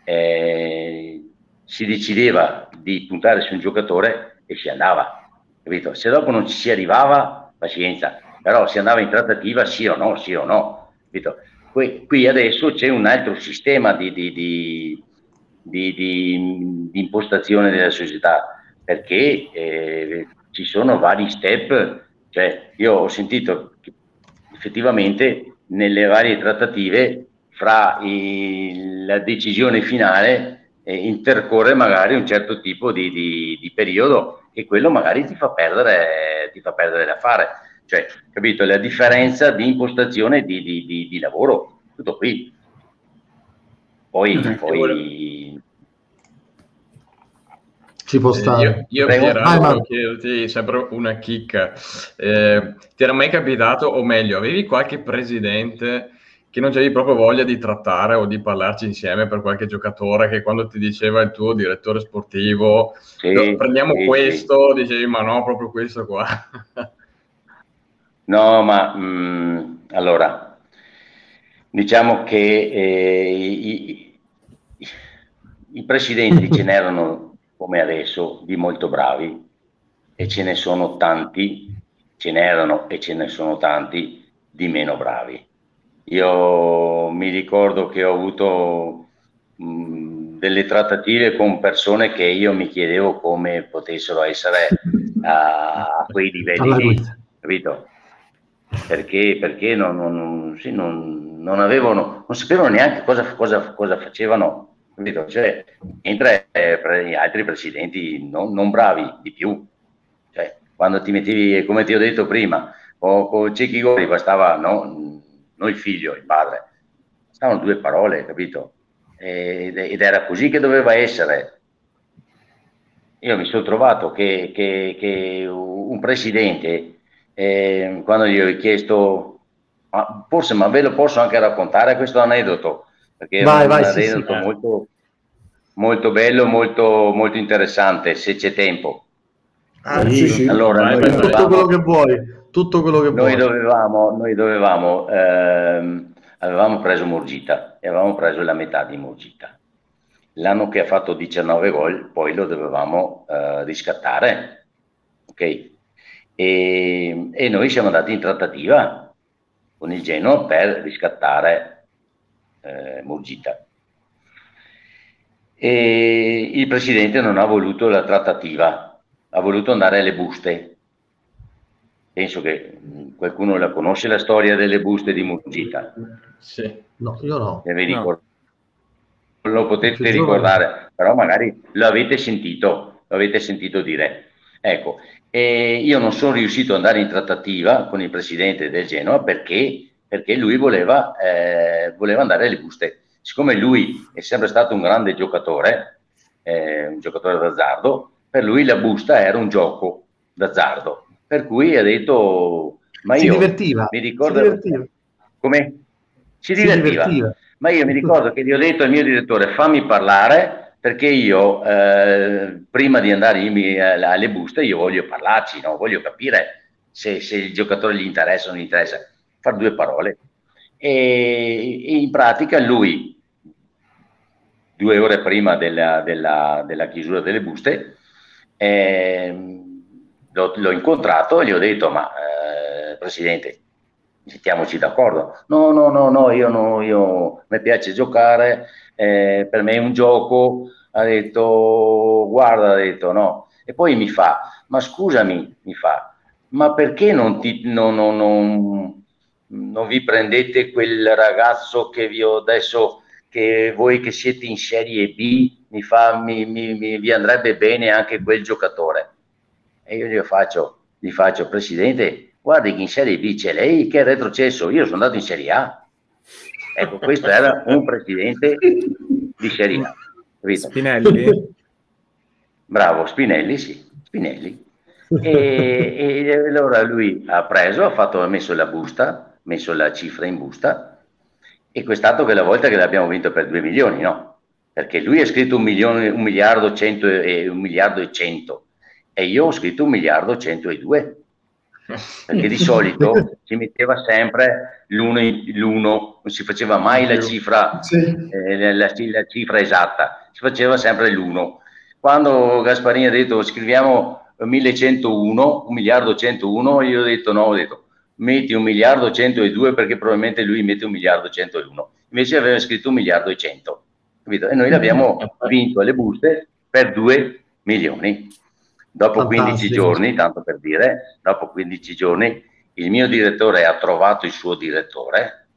Eh, si decideva di puntare su un giocatore e si andava, capito? Se dopo non ci si arrivava, pazienza, però si andava in trattativa sì o no, sì o no, capito? Qui, qui adesso c'è un altro sistema di, di, di, di impostazione della società, perché eh, ci sono vari step, cioè io ho sentito che effettivamente nelle varie trattative fra i, la decisione finale eh, intercorre magari un certo tipo di, di, di, periodo e quello magari ti fa perdere, ti fa perdere l'affare. Cioè, capito? La differenza di impostazione di, di lavoro, tutto qui. Poi, poi ci può stare. Io, io Pierano, chiederti sempre una chicca. Eh, ti era mai capitato, o meglio, avevi qualche presidente che non avevi proprio voglia di trattare o di parlarci insieme per qualche giocatore che quando ti diceva il tuo direttore sportivo sì, prendiamo sì, questo, sì. dicevi ma no, proprio questo qua. no, ma mh, mm, allora, diciamo che eh, i, i presidenti ce [laughs] n'erano come adesso, di molto bravi e ce ne sono tanti, ce n'erano e ce ne sono tanti di meno bravi. Io mi ricordo che ho avuto mh, delle trattative con persone che io mi chiedevo come potessero essere [laughs] a, a quei livelli lì, capito? Perché, perché non, non, sì, non, non, avevano, non sapevano neanche cosa, cosa, cosa facevano cioè, mentre eh, altri presidenti non, non, bravi di più. Cioè, quando ti mettevi, come ti ho detto prima, con, con Cecchi Gori bastava no, non il figlio, il padre, stavano due parole, capito? Ed, ed, era così che doveva essere. Io mi sono trovato che, che, che un presidente, eh, quando gli ho chiesto, ma forse ma ve lo posso anche raccontare questo aneddoto, perché vai, è vai, un sì, sì, molto, molto bello, molto, molto interessante, se c'è tempo. Ah, sì, sì. Allora, vai, vai, tutto quello che vuoi, tutto quello che noi vuoi. Dovevamo, noi dovevamo, ehm, avevamo preso Morgita e avevamo preso la metà di Morgita. L'anno che ha fatto 19 gol, poi lo dovevamo eh, riscattare, ok? E, e noi siamo andati in trattativa con il Genoa per riscattare eh, Murgita. E il presidente non ha voluto la trattativa, ha voluto andare alle buste. Penso che qualcuno la conosce la storia delle buste di Murgita. Sì. No, io no. no. Lo potete ricordare, però magari l'avete sentito, l'avete sentito dire. Ecco, e io non sono riuscito ad andare in trattativa con il presidente del Genoa perché perché lui voleva, eh, voleva andare alle buste. Siccome lui è sempre stato un grande giocatore, eh, un giocatore d'azzardo, per lui la busta era un gioco d'azzardo. Per cui ha detto, ma io si divertiva, mi ricordo... Si divertiva. Come? Si divertiva. si divertiva. Ma io mi ricordo che gli ho detto al mio direttore, fammi parlare, perché io eh, prima di andare in, alle buste io voglio parlarci, no? voglio capire se, se il giocatore gli interessa o non gli interessa fare due parole. E, e, in pratica lui, due ore prima della, della, della chiusura delle buste, eh, l'ho, l'ho, incontrato e gli ho detto, ma eh, Presidente, mettiamoci d'accordo. No, no, no, no, io, no, io mi piace giocare, eh, per me è un gioco. Ha detto, guarda, ha detto no. E poi mi fa, ma scusami, mi fa, ma perché non ti... Non, non, non, non vi prendete quel ragazzo che vi ho adesso, che voi che siete in Serie B, mi, fa, mi, mi, mi vi andrebbe bene anche quel giocatore. E io gli faccio, gli faccio, Presidente, guardi che in Serie B c'è lei che è retrocesso, io sono andato in Serie A. Ecco, questo era un presidente di Serie A. Capito? Spinelli? Bravo, Spinelli, sì, Spinelli. E, e, allora lui ha preso, ha, fatto, ha messo la busta, messo la cifra in busta e quest'anno quella volta che l'abbiamo vinto per 2 milioni, no? Perché lui ha scritto un, milione, un miliardo cento e un miliardo e cento e io ho scritto un miliardo cento e due. perché di solito [laughs] si metteva sempre l'uno, l'uno non si faceva mai la cifra, sì. eh, la, la, cifra esatta, si faceva sempre l'uno. Quando Gasparini ha detto scriviamo 1101, un miliardo 101, io ho detto no, ho detto metti un miliardo 102 perché probabilmente lui mette un miliardo 101, invece aveva scritto un miliardo e 100, capito? e noi l'abbiamo vinto alle buste per 2 milioni. Dopo Fantastico. 15 giorni, tanto per dire, dopo 15 giorni, il mio direttore ha trovato il suo direttore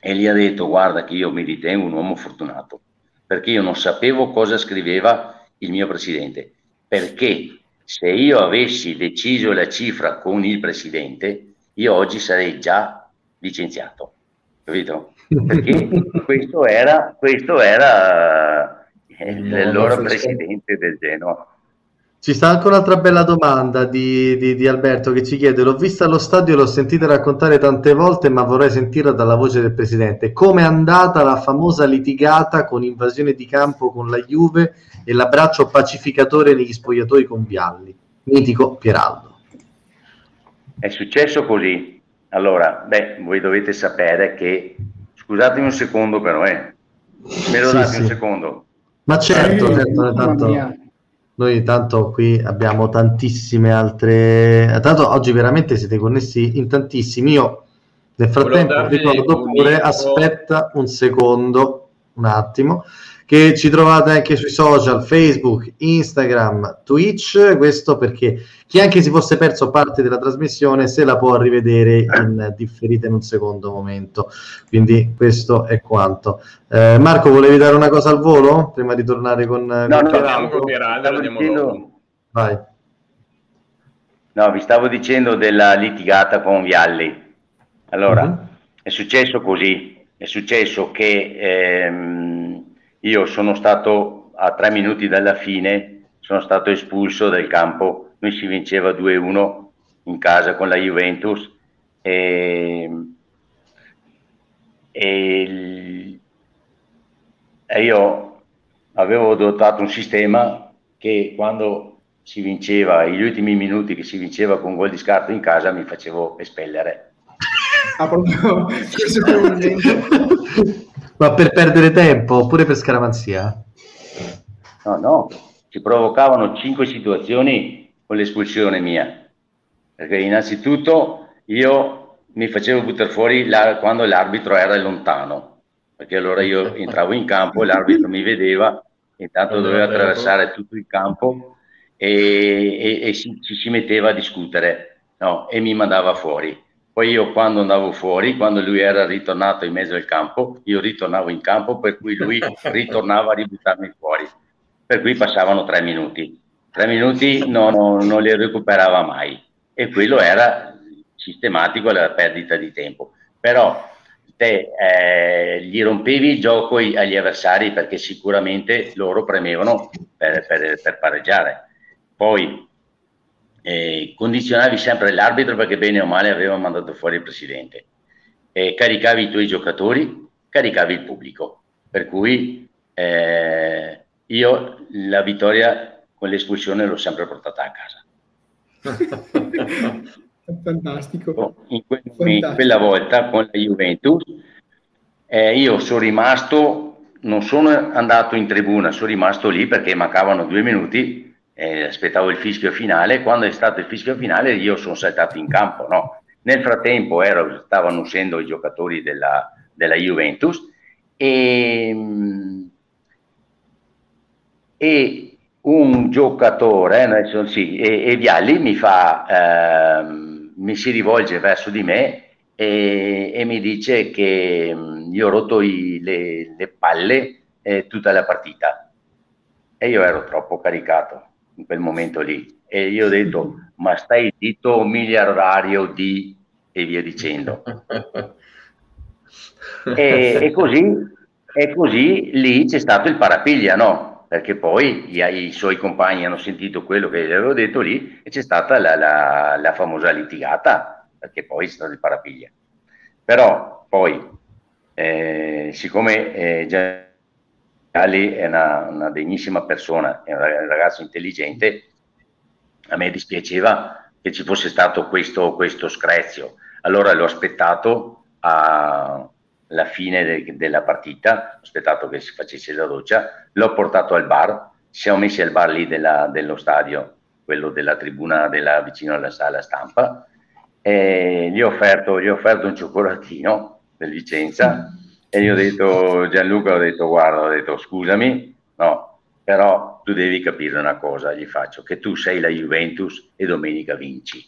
e gli ha detto guarda che io mi ritengo un uomo fortunato, perché io non sapevo cosa scriveva il mio presidente, perché se io avessi deciso la cifra con il presidente, io oggi sarei già licenziato, capito? Perché [laughs] questo era, questo era eh, il loro presidente del Genoa. Ci sta anche un'altra bella domanda di, di, di, Alberto che ci chiede: L'ho vista allo stadio, l'ho sentita raccontare tante volte, ma vorrei sentirla dalla voce del presidente. Come è andata la famosa litigata con invasione di campo con la Juve e l'abbraccio pacificatore negli spogliatoi con Vialli? Mitico Pieraldo. È successo così. Allora, beh, voi dovete sapere che. Scusatemi un secondo, però, eh. Me lo sì, date sì. un secondo. Ma certo, certo, tanto. Noi tanto qui abbiamo tantissime altre... Tanto oggi veramente siete connessi in tantissimi. Io nel frattempo ricordo pure, aspetta un secondo, un attimo, che ci trovate anche sui social, Facebook, Instagram, Twitch, questo perché chi anche si fosse perso parte della trasmissione se la può rivedere in differita in un secondo momento. Quindi questo è quanto. Eh, Marco, volevi dare una cosa al volo prima di tornare con... No, no, Pieraldo? con. Vai. No, vi stavo dicendo della litigata con Vialli. Allora, mm-hmm. è successo così, è successo che... Ehm, io sono stato a tre minuti dalla fine, sono stato espulso dal campo, noi si vinceva 2-1 in casa con la Juventus e, e, e io avevo adottato un sistema che quando si vinceva, gli ultimi minuti che si vinceva con gol di scarto in casa mi facevo espellere. Ah, proprio? Questo è un [laughs] Ma per perdere tempo oppure per scaramanzia? No, no, si provocavano cinque situazioni con l'espulsione mia. Perché innanzitutto io mi facevo buttare fuori la, quando l'arbitro era lontano, perché allora io entravo in campo, l'arbitro mi vedeva, intanto doveva attraversare tutto il campo e, e, e ci si, si metteva a discutere no? e mi mandava fuori poi io quando andavo fuori, quando lui era ritornato in mezzo al campo, io ritornavo in campo, per cui lui [laughs] ritornava a ributtarmi fuori. Per cui passavano tre minuti. Tre minuti no, no, non li recuperava mai. E quello era sistematico la perdita di tempo. Però te eh, gli rompevi il gioco agli avversari perché sicuramente loro premevano per, per, per pareggiare. Poi eh, condizionavi sempre l'arbitro perché bene o male aveva mandato fuori il presidente, eh, caricavi i tuoi giocatori, caricavi il pubblico, per cui eh, io la vittoria con l'espulsione l'ho sempre portata a casa. [laughs] Fantastico. In, que- in, quella volta con la Juventus eh, io sono rimasto, non sono andato in tribuna, sono rimasto lì perché mancavano due minuti eh, aspettavo il fischio finale, quando è stato il fischio finale io sono saltato in campo, no? Nel frattempo ero, stavano uscendo i giocatori della, della Juventus e, e, un giocatore, eh, sì, e, e, Vialli mi fa, eh, mi si rivolge verso di me e, e mi dice che mm, io ho rotto i, le, le, palle eh, tutta la partita. E io ero troppo caricato in quel momento lì. E io ho detto, ma stai zitto miliardario di... e via dicendo. e, e, così, e così lì c'è stato il parapiglia, no? Perché poi gli, i suoi compagni hanno sentito quello che gli avevo detto lì e c'è stata la, la, la famosa litigata, perché poi c'è stato il parapiglia. Però poi, eh, siccome eh, già Ali è una, una, degnissima persona, è un ragazzo intelligente, a me dispiaceva che ci fosse stato questo, questo screzio. Allora l'ho aspettato alla fine de, della partita, ho aspettato che si facesse la doccia, l'ho portato al bar, ci siamo messi al bar lì della, dello stadio, quello della tribuna della, vicino alla sala stampa, e gli ho offerto, gli ho offerto un cioccolatino del Vicenza e gli ho detto, Gianluca, ho detto, guarda, ho detto, scusami, no, però tu devi capire una cosa, gli faccio, che tu sei la Juventus e domenica vinci.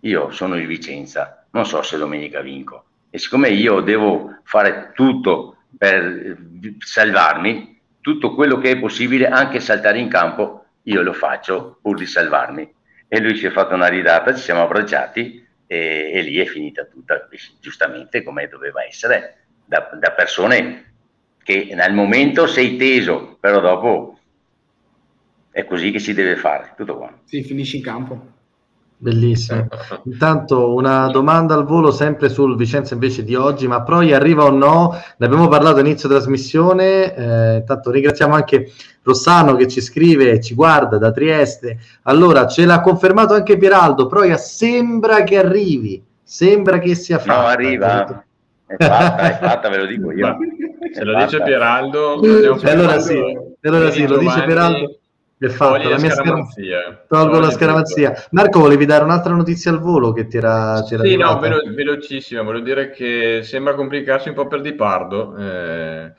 Io sono il Vicenza, non so se domenica vinco. E siccome io devo fare tutto per salvarmi, tutto quello che è possibile, anche saltare in campo, io lo faccio pur di salvarmi. E lui si è fatto una ridata, ci siamo abbracciati e, e lì è finita tutta, giustamente come doveva essere, da, da persone che nel momento sei teso, però dopo è così che si deve fare, tutto qua. Sì, finisci in campo. Bellissimo. Intanto una domanda al volo sempre sul Vicenza invece di oggi, ma Proi arriva o no? Ne abbiamo parlato all'inizio trasmissione, eh, intanto ringraziamo anche Rossano che ci scrive e ci guarda da Trieste. Allora, ce l'ha confermato anche Pieraldo, Proia sembra che arrivi, sembra che sia fatto. No, arriva. È fatta, è fatta, ve lo dico io. Se lo dice Pieraldo, allora sì, allora sì lo dice Pieraldo è fatto, la mia scaramanzia. Tolgo la scaramanzia. Marco, volevi dare un'altra notizia al volo che ti era, Sì, no, velo- velocissima. Volevo dire che sembra complicarsi un po' per Di Pardo. Eh,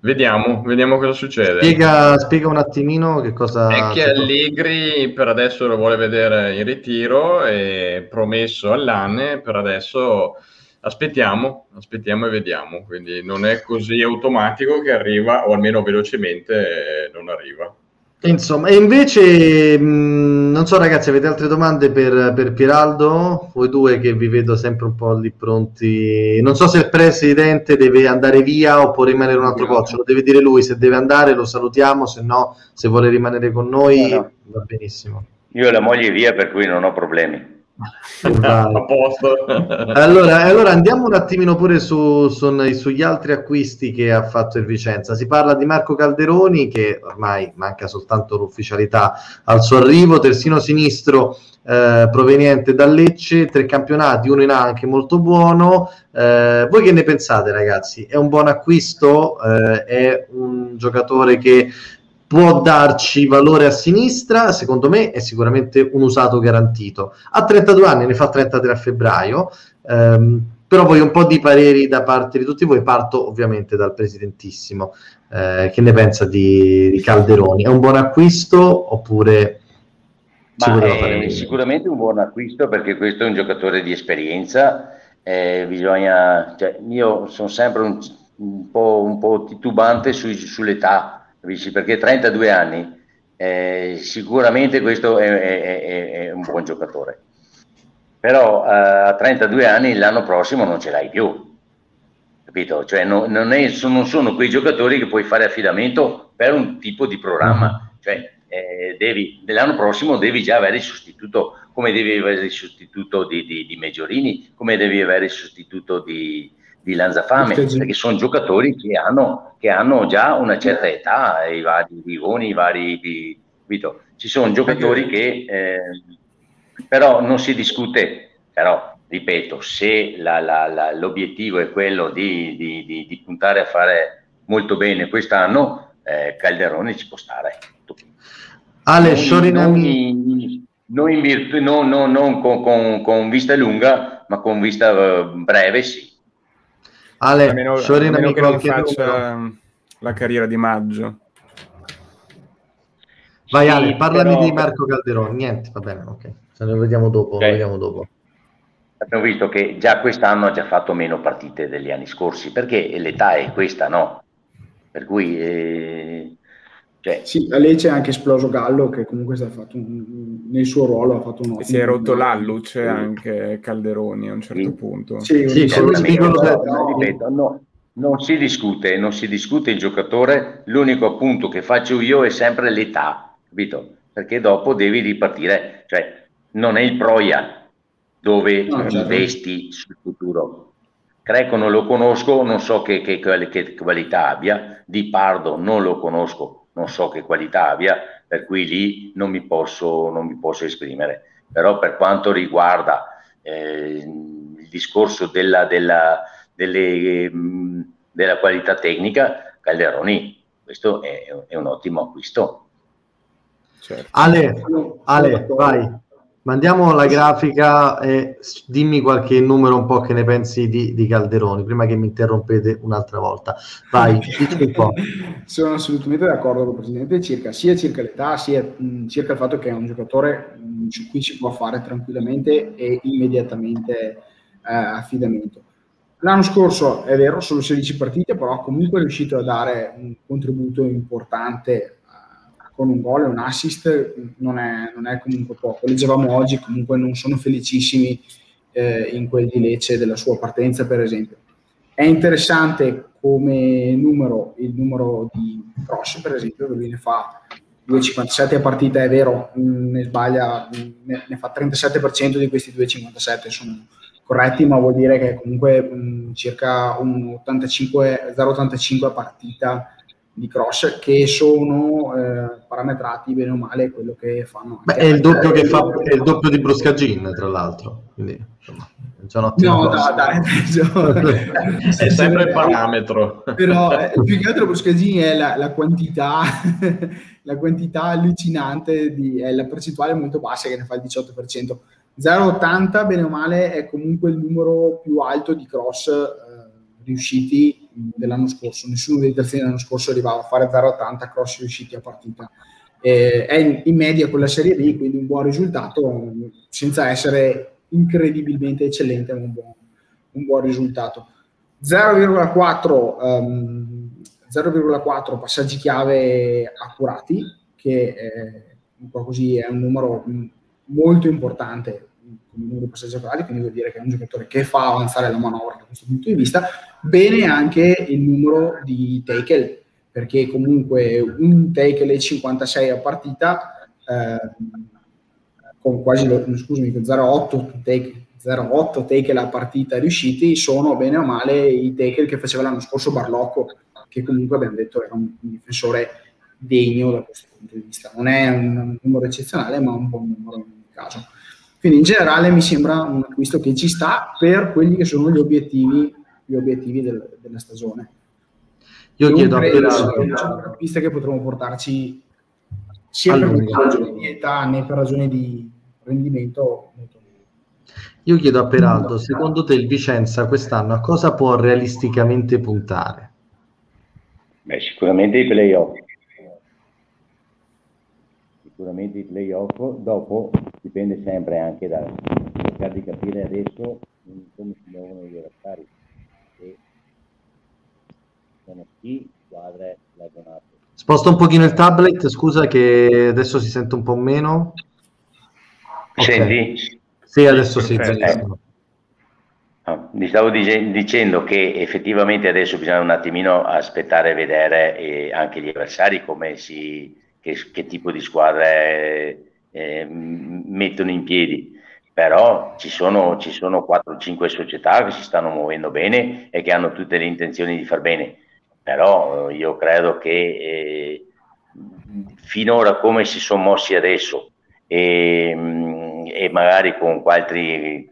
vediamo, vediamo cosa succede. Spiega, spiega, un attimino che cosa... È che Allegri per adesso lo vuole vedere in ritiro, è promesso all'anne, per adesso aspettiamo, aspettiamo e vediamo. Quindi non è così automatico che arriva, o almeno velocemente non arriva. Insomma, e invece, mh, non so ragazzi, avete altre domande per, per Piraldo? Voi due che vi vedo sempre un po' lì pronti. Non so se il presidente deve andare via o può rimanere un altro po', ce lo deve dire lui, se deve andare lo salutiamo, se no, se vuole rimanere con noi no, no. va benissimo. Io ho la moglie via per cui non ho problemi. A posto. allora, allora, andiamo un attimino pure su, su, sugli altri acquisti che ha fatto il Vicenza. Si parla di Marco Calderoni che ormai manca soltanto l'ufficialità al suo arrivo, terzino sinistro eh, proveniente da Lecce, tre campionati, uno in A anche molto buono. Eh, voi che ne pensate ragazzi? È un buon acquisto? Eh, è un giocatore che può darci valore a sinistra, secondo me è sicuramente un usato garantito. Ha 32 anni, ne fa 33 a febbraio, ehm, però voglio un po' di pareri da parte di tutti voi, parto ovviamente dal presidentissimo. Eh, che ne pensa di, di, Calderoni? È un buon acquisto oppure... È sicuramente un buon acquisto perché questo è un giocatore di esperienza, eh, bisogna, cioè, io sono sempre un, un, po', un po', titubante su, sull'età, capisci? Perché 32 anni, eh, sicuramente questo è, è, è, un buon giocatore. Però eh, a 32 anni l'anno prossimo non ce l'hai più, capito? Cioè no, non, non, sono quei giocatori che puoi fare affidamento per un tipo di programma, cioè eh, devi, l'anno prossimo devi già avere il sostituto, come devi avere il sostituto di, di, di Meggiorini, come devi avere il sostituto di, di Lanzafame, perché sono giocatori che hanno, che hanno, già una certa età, i vari Vigoni, i vari... Vito. Ci sono giocatori che eh, però non si discute, però ripeto, se la, la, la, l'obiettivo è quello di, di, di, di, puntare a fare molto bene quest'anno, eh, Calderone ci può stare. Ale, Shorinami... Non, in virtù, non, non, non con, con, con, vista lunga, ma con vista uh, breve sì. Ale, a meno, a meno che non faccia numero. la carriera di maggio. Vai sì, Ale, parlami però... di Marco Calderoni. Niente, va bene, ok. Se ne vediamo dopo, okay. vediamo dopo. Abbiamo visto che già quest'anno ha già fatto meno partite degli anni scorsi, perché l'età è questa, no? Per cui eh, cioè, sì, a lei c'è anche esploso Gallo che comunque fatto un, nel suo ruolo ha fatto un Si è rotto l'alluce sì. anche Calderoni a un certo sì. punto. Sì, sì ripeto, no, non si discute, non si discute il giocatore, l'unico appunto che faccio io è sempre l'età, capito? Perché dopo devi ripartire, cioè non è il Proia dove no, certo. investi sul futuro. Greco non lo conosco, non so che, che, che qualità abbia, Di Pardo non lo conosco, non so che qualità abbia, per cui lì non mi posso, non mi posso esprimere. però per quanto riguarda eh, il discorso della, della, delle, mh, della qualità tecnica, Calderoni, questo è, è un ottimo acquisto. Certo. Ale, Ale, vai. Mandiamo la grafica e dimmi qualche numero un po' che ne pensi di, di Calderoni, prima che mi interrompete un'altra volta. Vai, [laughs] dici un po'. Sono assolutamente d'accordo con il Presidente circa, sia circa l'età, sia mh, circa il fatto che è un giocatore mh, su cui si può fare tranquillamente e immediatamente eh, affidamento. L'anno scorso è vero, solo 16 partite, però comunque è riuscito a dare un contributo importante con un gol e un assist non è, non è comunque poco. Leggevamo oggi, comunque non sono felicissimi eh, in quel di Lecce della sua partenza, per esempio. È interessante come numero il numero di cross, per esempio, che lui ne fa 2,57 a partita, è vero, ne sbaglia, ne, ne fa 37% di questi 2,57 sono corretti, ma vuol dire che comunque mh, circa un 85, 0,85 a partita di cross che sono eh, parametrati bene o male quello che fanno. Beh, è il doppio che fa è il doppio di Bruscagin, tra l'altro. Quindi, insomma, c'è no, no, dai, [laughs] è sempre il parametro. Però eh, più che altro Bruscagin è la, la quantità [laughs] la quantità allucinante di, è la percentuale molto bassa che ne fa il 18%. 0,80 bene o male è comunque il numero più alto di cross eh, riusciti dell'anno scorso, nessuno dei terzini dell'anno scorso arrivava a fare 0,80 cross riusciti a partita. Eh, è in, in, media con la Serie B, quindi un buon risultato, senza essere incredibilmente eccellente, ma un buon, un buon risultato. 0,4, um, 0,4 passaggi chiave accurati, che eh, un po' così è un numero molto importante come di passaggi accurati, quindi vuol dire che è un giocatore che fa avanzare la manovra da questo punto di vista, bene anche il numero di tackle, perché comunque un tackle e 56 a partita, eh, con quasi, lo, scusami, con 0,8 take, 0,8 tackle a partita riusciti, sono bene o male i tackle che faceva l'anno scorso Barlocco, che comunque abbiamo detto era un difensore degno da questo punto di vista. Non è un numero eccezionale, ma un buon numero in ogni caso. Quindi in generale mi sembra un acquisto che ci sta per quelli che sono gli obiettivi, gli obiettivi del, della stagione. Io chiedo a Peraldo pista che potremo portarci sia allora, per ragioni di età né per ragioni di rendimento. Io chiedo a Peraldo, secondo te il Vicenza quest'anno a cosa può realisticamente puntare? Beh, sicuramente i playoff sicuramente i playoff, dopo dipende sempre anche da cercare di capire adesso come si muovono gli avversari e sono chi squadre ragionate. Sposta un pochino il tablet, scusa che adesso si sente un po' meno. Okay. Senti? Sì, adesso sì. Eh. No, vi stavo dice- dicendo che effettivamente adesso bisogna un attimino aspettare e vedere eh, anche gli avversari come si, che, che tipo di squadre eh, mettono in piedi. Però ci sono, ci sono 4-5 società che si stanno muovendo bene e che hanno tutte le intenzioni di far bene. Però eh, io credo che eh, finora come si sono mossi adesso e, mm, e magari con altri,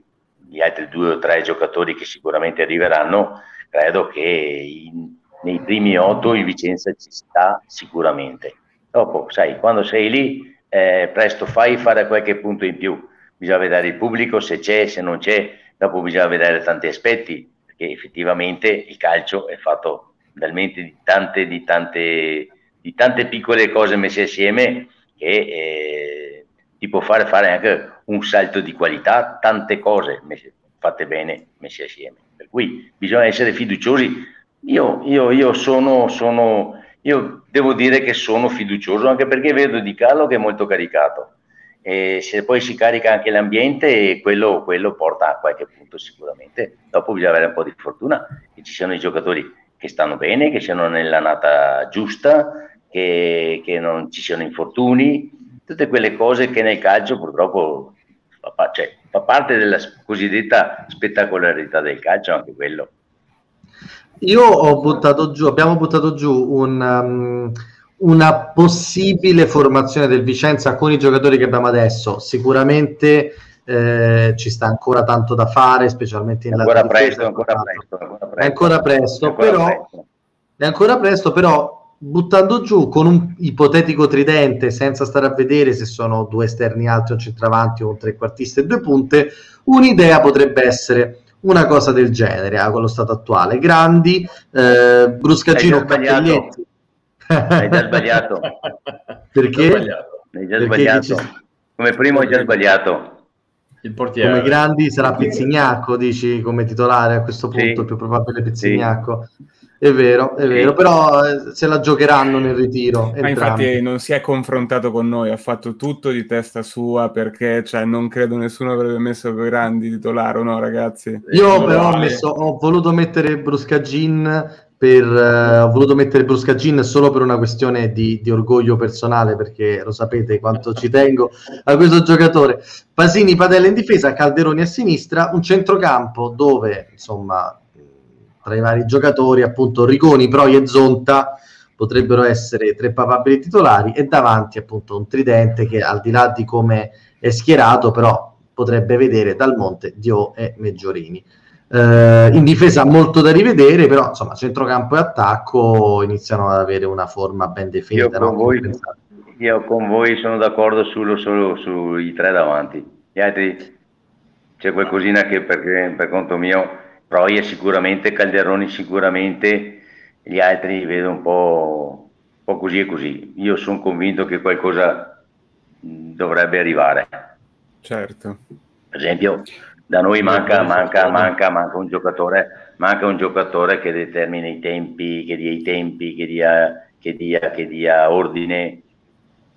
gli altri due o tre giocatori che sicuramente arriveranno, credo che in, nei primi otto il Vicenza ci sta sicuramente. Dopo, sai, quando sei lì, eh, presto fai fare qualche punto in più. Bisogna vedere il pubblico, se c'è, se non c'è. Dopo bisogna vedere tanti aspetti, perché effettivamente il calcio è fatto talmente di tante, di tante, di tante piccole cose messe assieme che eh, ti può fare fare anche un salto di qualità, tante cose messe, fatte bene, messe assieme. Per cui bisogna essere fiduciosi. Io, io, io sono, sono io devo dire che sono fiducioso anche perché vedo Di Carlo che è molto caricato. E se poi si carica anche l'ambiente, quello, quello porta a qualche punto sicuramente. Dopo bisogna avere un po' di fortuna che ci siano i giocatori che stanno bene, che siano nell'annata giusta, che, che non ci siano infortuni, tutte quelle cose che nel calcio purtroppo cioè, fa parte della cosiddetta spettacolarità del calcio, anche quello. Io ho buttato giù, abbiamo buttato giù un, um, una possibile formazione del Vicenza con i giocatori che abbiamo adesso. Sicuramente eh, ci sta ancora tanto da fare, specialmente in ancora presto, ancora presto, ancora presto, È ancora presto, ancora però presto. è ancora presto, però buttando giù con un ipotetico tridente senza stare a vedere se sono due esterni alti, un centravanti o un trequartista e due punte, un'idea potrebbe essere una cosa del genere ah, con lo stato attuale. Grandi, eh, Bruscagino, Cappelletti. Hai già sbagliato. Perché? Hai già sbagliato. Come primo hai già sbagliato. Il portiere. Come grandi sarà Pizzignacco, dici, come titolare a questo punto, sì. più probabile Pizzignacco. Sì. È vero, è vero, però eh, se la giocheranno nel ritiro. Ma infatti non si è confrontato con noi, ha fatto tutto di testa sua perché cioè, non credo nessuno avrebbe messo grandi titolare, no ragazzi? Io eh, però ho, messo, ho voluto mettere Bruscagin per, eh, ho voluto mettere Bruscagin solo per una questione di, di, orgoglio personale, perché lo sapete quanto ci tengo a questo giocatore. Pasini, Padella in difesa, Calderoni a sinistra, un centrocampo dove, insomma, tra i vari giocatori, appunto Rigoni, Proi e Zonta potrebbero essere tre papabili titolari e davanti appunto un tridente che al di là di come è schierato, però potrebbe vedere dal Monte Dio e Meggiorini. Eh, in difesa molto da rivedere, però insomma centrocampo e attacco iniziano ad avere una forma ben definita. Io con, no? voi, io con voi, sono d'accordo solo, solo sui tre davanti, gli altri c'è qualcosina che per, per conto mio, Proia sicuramente, Calderoni sicuramente, gli altri vedo un po', un po' così e così. Io sono convinto che qualcosa dovrebbe arrivare. Certo. Per esempio, da noi manca, manca, manca, manca, un giocatore, manca un giocatore che determina i tempi, che dia i tempi, che dia, che dia, che dia ordine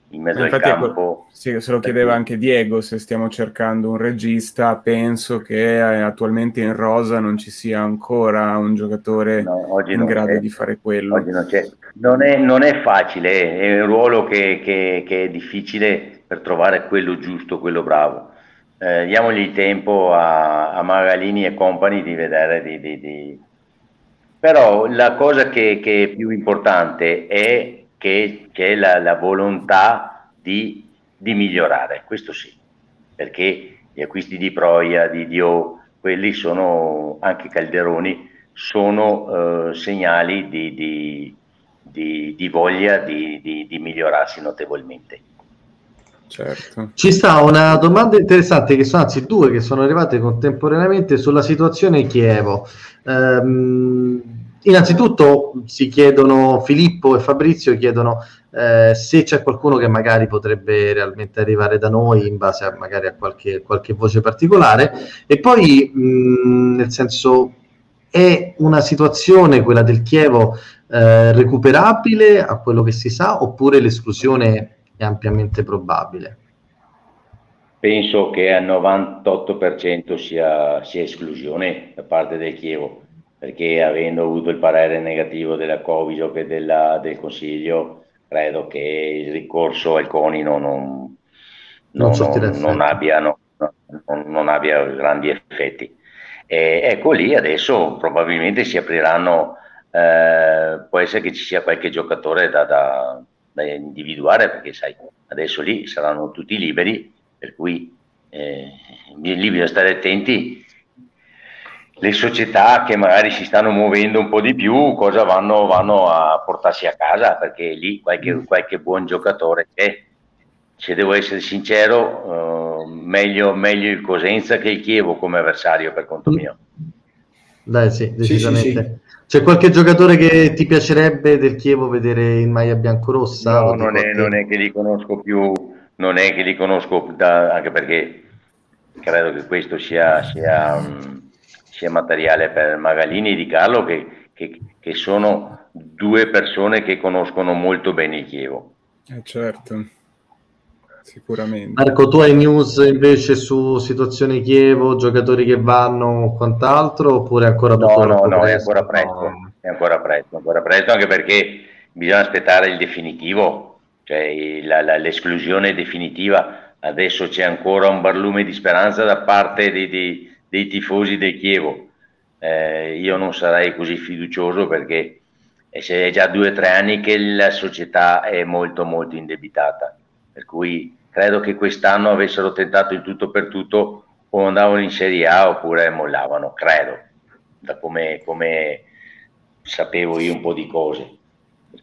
in mezzo Infatti, al campo. Sì, se lo chiedeva anche Diego, se stiamo cercando un regista, penso che eh, attualmente in rosa non ci sia ancora un giocatore no, in grado c'è. di fare quello. Oggi non, c'è. Non, è, non è facile, è un ruolo che, che, che è difficile per trovare quello giusto, quello bravo eh, diamogli tempo a, a, Magalini e compagni di vedere di, di, di... però la cosa che, che, è più importante è che c'è la, la volontà di, di, migliorare, questo sì, perché gli acquisti di Proia, di Dio, quelli sono anche Calderoni, sono eh, segnali di, di, voglia di migliorarsi notevolmente. Certo. Ci sta una domanda interessante, che sono anzi due che sono arrivate contemporaneamente sulla situazione Chievo. Ehm, innanzitutto si chiedono, Filippo e Fabrizio chiedono eh, se c'è qualcuno che magari potrebbe realmente arrivare da noi in base a magari a qualche, qualche voce particolare e poi mh, nel senso è una situazione, quella del Chievo, eh, recuperabile a quello che si sa oppure l'esclusione è ampiamente probabile. Penso che al 98% sia, sia esclusione da parte del Chievo, perché avendo avuto il parere negativo della Coviso e della, del Consiglio, credo che il ricorso al Conino non, non, non, non abbia, non, abbia, grandi effetti. E ecco lì adesso probabilmente si apriranno, eh, può essere che ci sia qualche giocatore da, da da individuare perché sai, adesso lì saranno tutti liberi, per cui eh, lì bisogna stare attenti le società che magari si stanno muovendo un po' di più, cosa vanno, vanno a portarsi a casa, perché lì qualche, mm. qualche buon giocatore c'è. Se devo essere sincero, uh, meglio, meglio, il Cosenza che il Chievo come avversario per conto mio. Dai, sì, decisamente. Sì, sì, sì. C'è qualche giocatore che ti piacerebbe del Chievo vedere in maglia biancorossa? No, non è, non è, che li conosco più, non è che li conosco da, anche perché credo che questo sia, sia, um, sia materiale per Magalini e Di Carlo che, che, che, sono due persone che conoscono molto bene il Chievo. Eh certo, sicuramente. Marco, tu hai news invece su situazione Chievo, giocatori che vanno o quant'altro oppure ancora No, no, no, è ancora presto, è ancora presto, ancora presto anche perché bisogna aspettare il definitivo, cioè la, la, l'esclusione definitiva. Adesso c'è ancora un barlume di speranza da parte dei, dei, dei tifosi del Chievo. Eh, io non sarei così fiducioso perché e se è già due o tre anni che la società è molto molto indebitata, per cui credo che quest'anno avessero tentato in tutto per tutto o andavano in Serie A oppure mollavano, credo, da come, come sapevo io un po' di cose.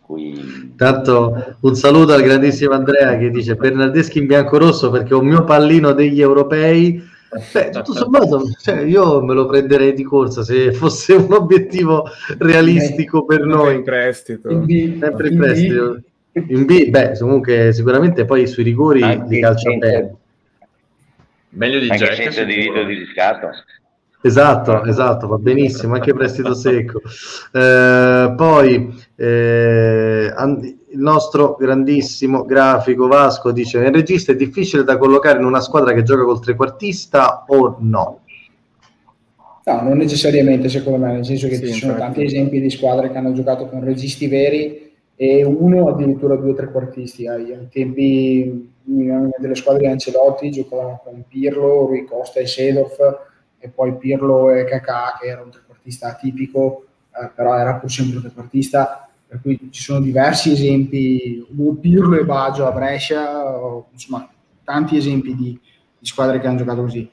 Cui... Tanto un saluto al grandissimo Andrea che dice Bernardeschi in bianco-rosso perché è un mio pallino degli europei. Beh, tutto sommato, cioè, io me lo prenderei di corsa se [laughs] fosse un obiettivo realistico per noi. In prestito. In B, Sempre in prestito. In B, beh, comunque sicuramente poi sui rigori Anche li calcia senza- bene. Meglio di Anche Jack. senza diritto di riscatto. Esatto, esatto, va benissimo, anche prestito secco. Eh, poi eh, il nostro grandissimo grafico Vasco dice: Nel regista è difficile da collocare in una squadra che gioca col trequartista o no? No, non necessariamente secondo me, nel senso che Sì, ci sono infatti. tanti esempi di squadre che hanno giocato con registi veri e uno addirittura due o tre quartisti. Ai, ai tempi mi vengono in mente le squadre di Ancelotti giocavano con Pirlo, Rui Costa e Sedorf e poi Pirlo e Kakà che era un trequartista atipico, eh, però era pur sempre un trequartista, per cui ci sono diversi esempi, Pirlo e Baggio a Brescia, o, insomma tanti esempi di, di squadre che hanno giocato così.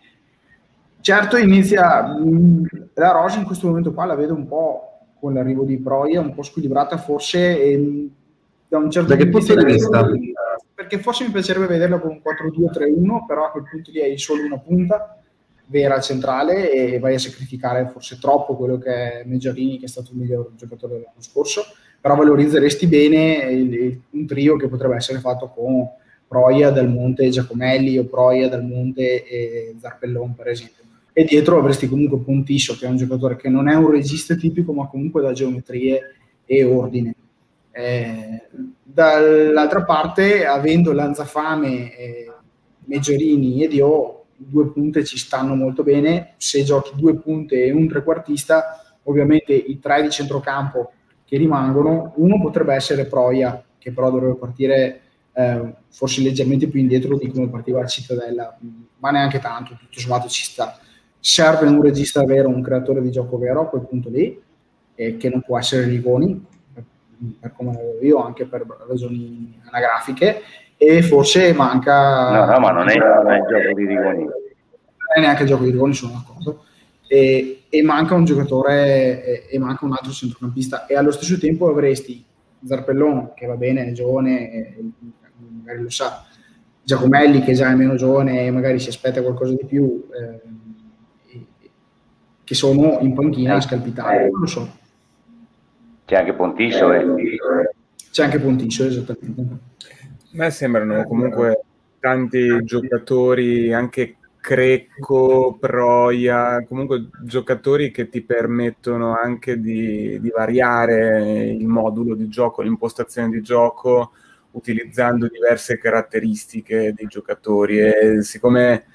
Certo, inizia mh, la Rosa in questo momento qua la vedo un po' con l'arrivo di Proia, un po' squilibrata forse e, mh, da un certo Da che punto di vista? Perché forse mi piacerebbe vederla con un 4-2-3-1, però a quel punto lì hai solo una punta vera centrale e vai a sacrificare forse troppo quello che è Meggiarini, che è stato il miglior giocatore dell'anno scorso, però valorizzeresti bene il- il- un trio che potrebbe essere fatto con Proia, Dal Monte e Giacomelli o Proia, Dal Monte e Zarpellon per esempio. E dietro avresti comunque Pontisso, che è un giocatore che non è un regista tipico, ma comunque da geometrie e ordine. Eh, dall'altra parte, avendo Lanzafame, eh, Meggiorini e Dio, due punte ci stanno molto bene. Se giochi due punte e un trequartista, ovviamente i tre di centrocampo che rimangono, uno potrebbe essere Proia, che però dovrebbe partire eh, forse leggermente più indietro di come partiva la Cittadella, ma neanche tanto, tutto sommato ci sta. Serve un regista vero, un creatore di gioco vero a quel punto lì, eh, che non può essere Rigoni, per, per come lo vedo io, anche per ragioni anagrafiche, e forse manca... No, no, ma non è, non è il gioco di Rigoni. non è neanche il gioco di Rigoni, sono d'accordo. E, e manca un giocatore e, e manca un altro centrocampista e allo stesso tempo avresti Zarpellon che va bene, è giovane, e magari lo sa, Giacomelli che già è meno giovane e magari si aspetta qualcosa di più, eh, che sono in panchina a scalpitare, non lo so. C'è anche Pontisso. eh. C'è anche Pontisso, esattamente. A me sembrano comunque tanti giocatori, anche Crecco, Proia, comunque giocatori che ti permettono anche di, di variare il modulo di gioco, l'impostazione di gioco, utilizzando diverse caratteristiche dei giocatori. E siccome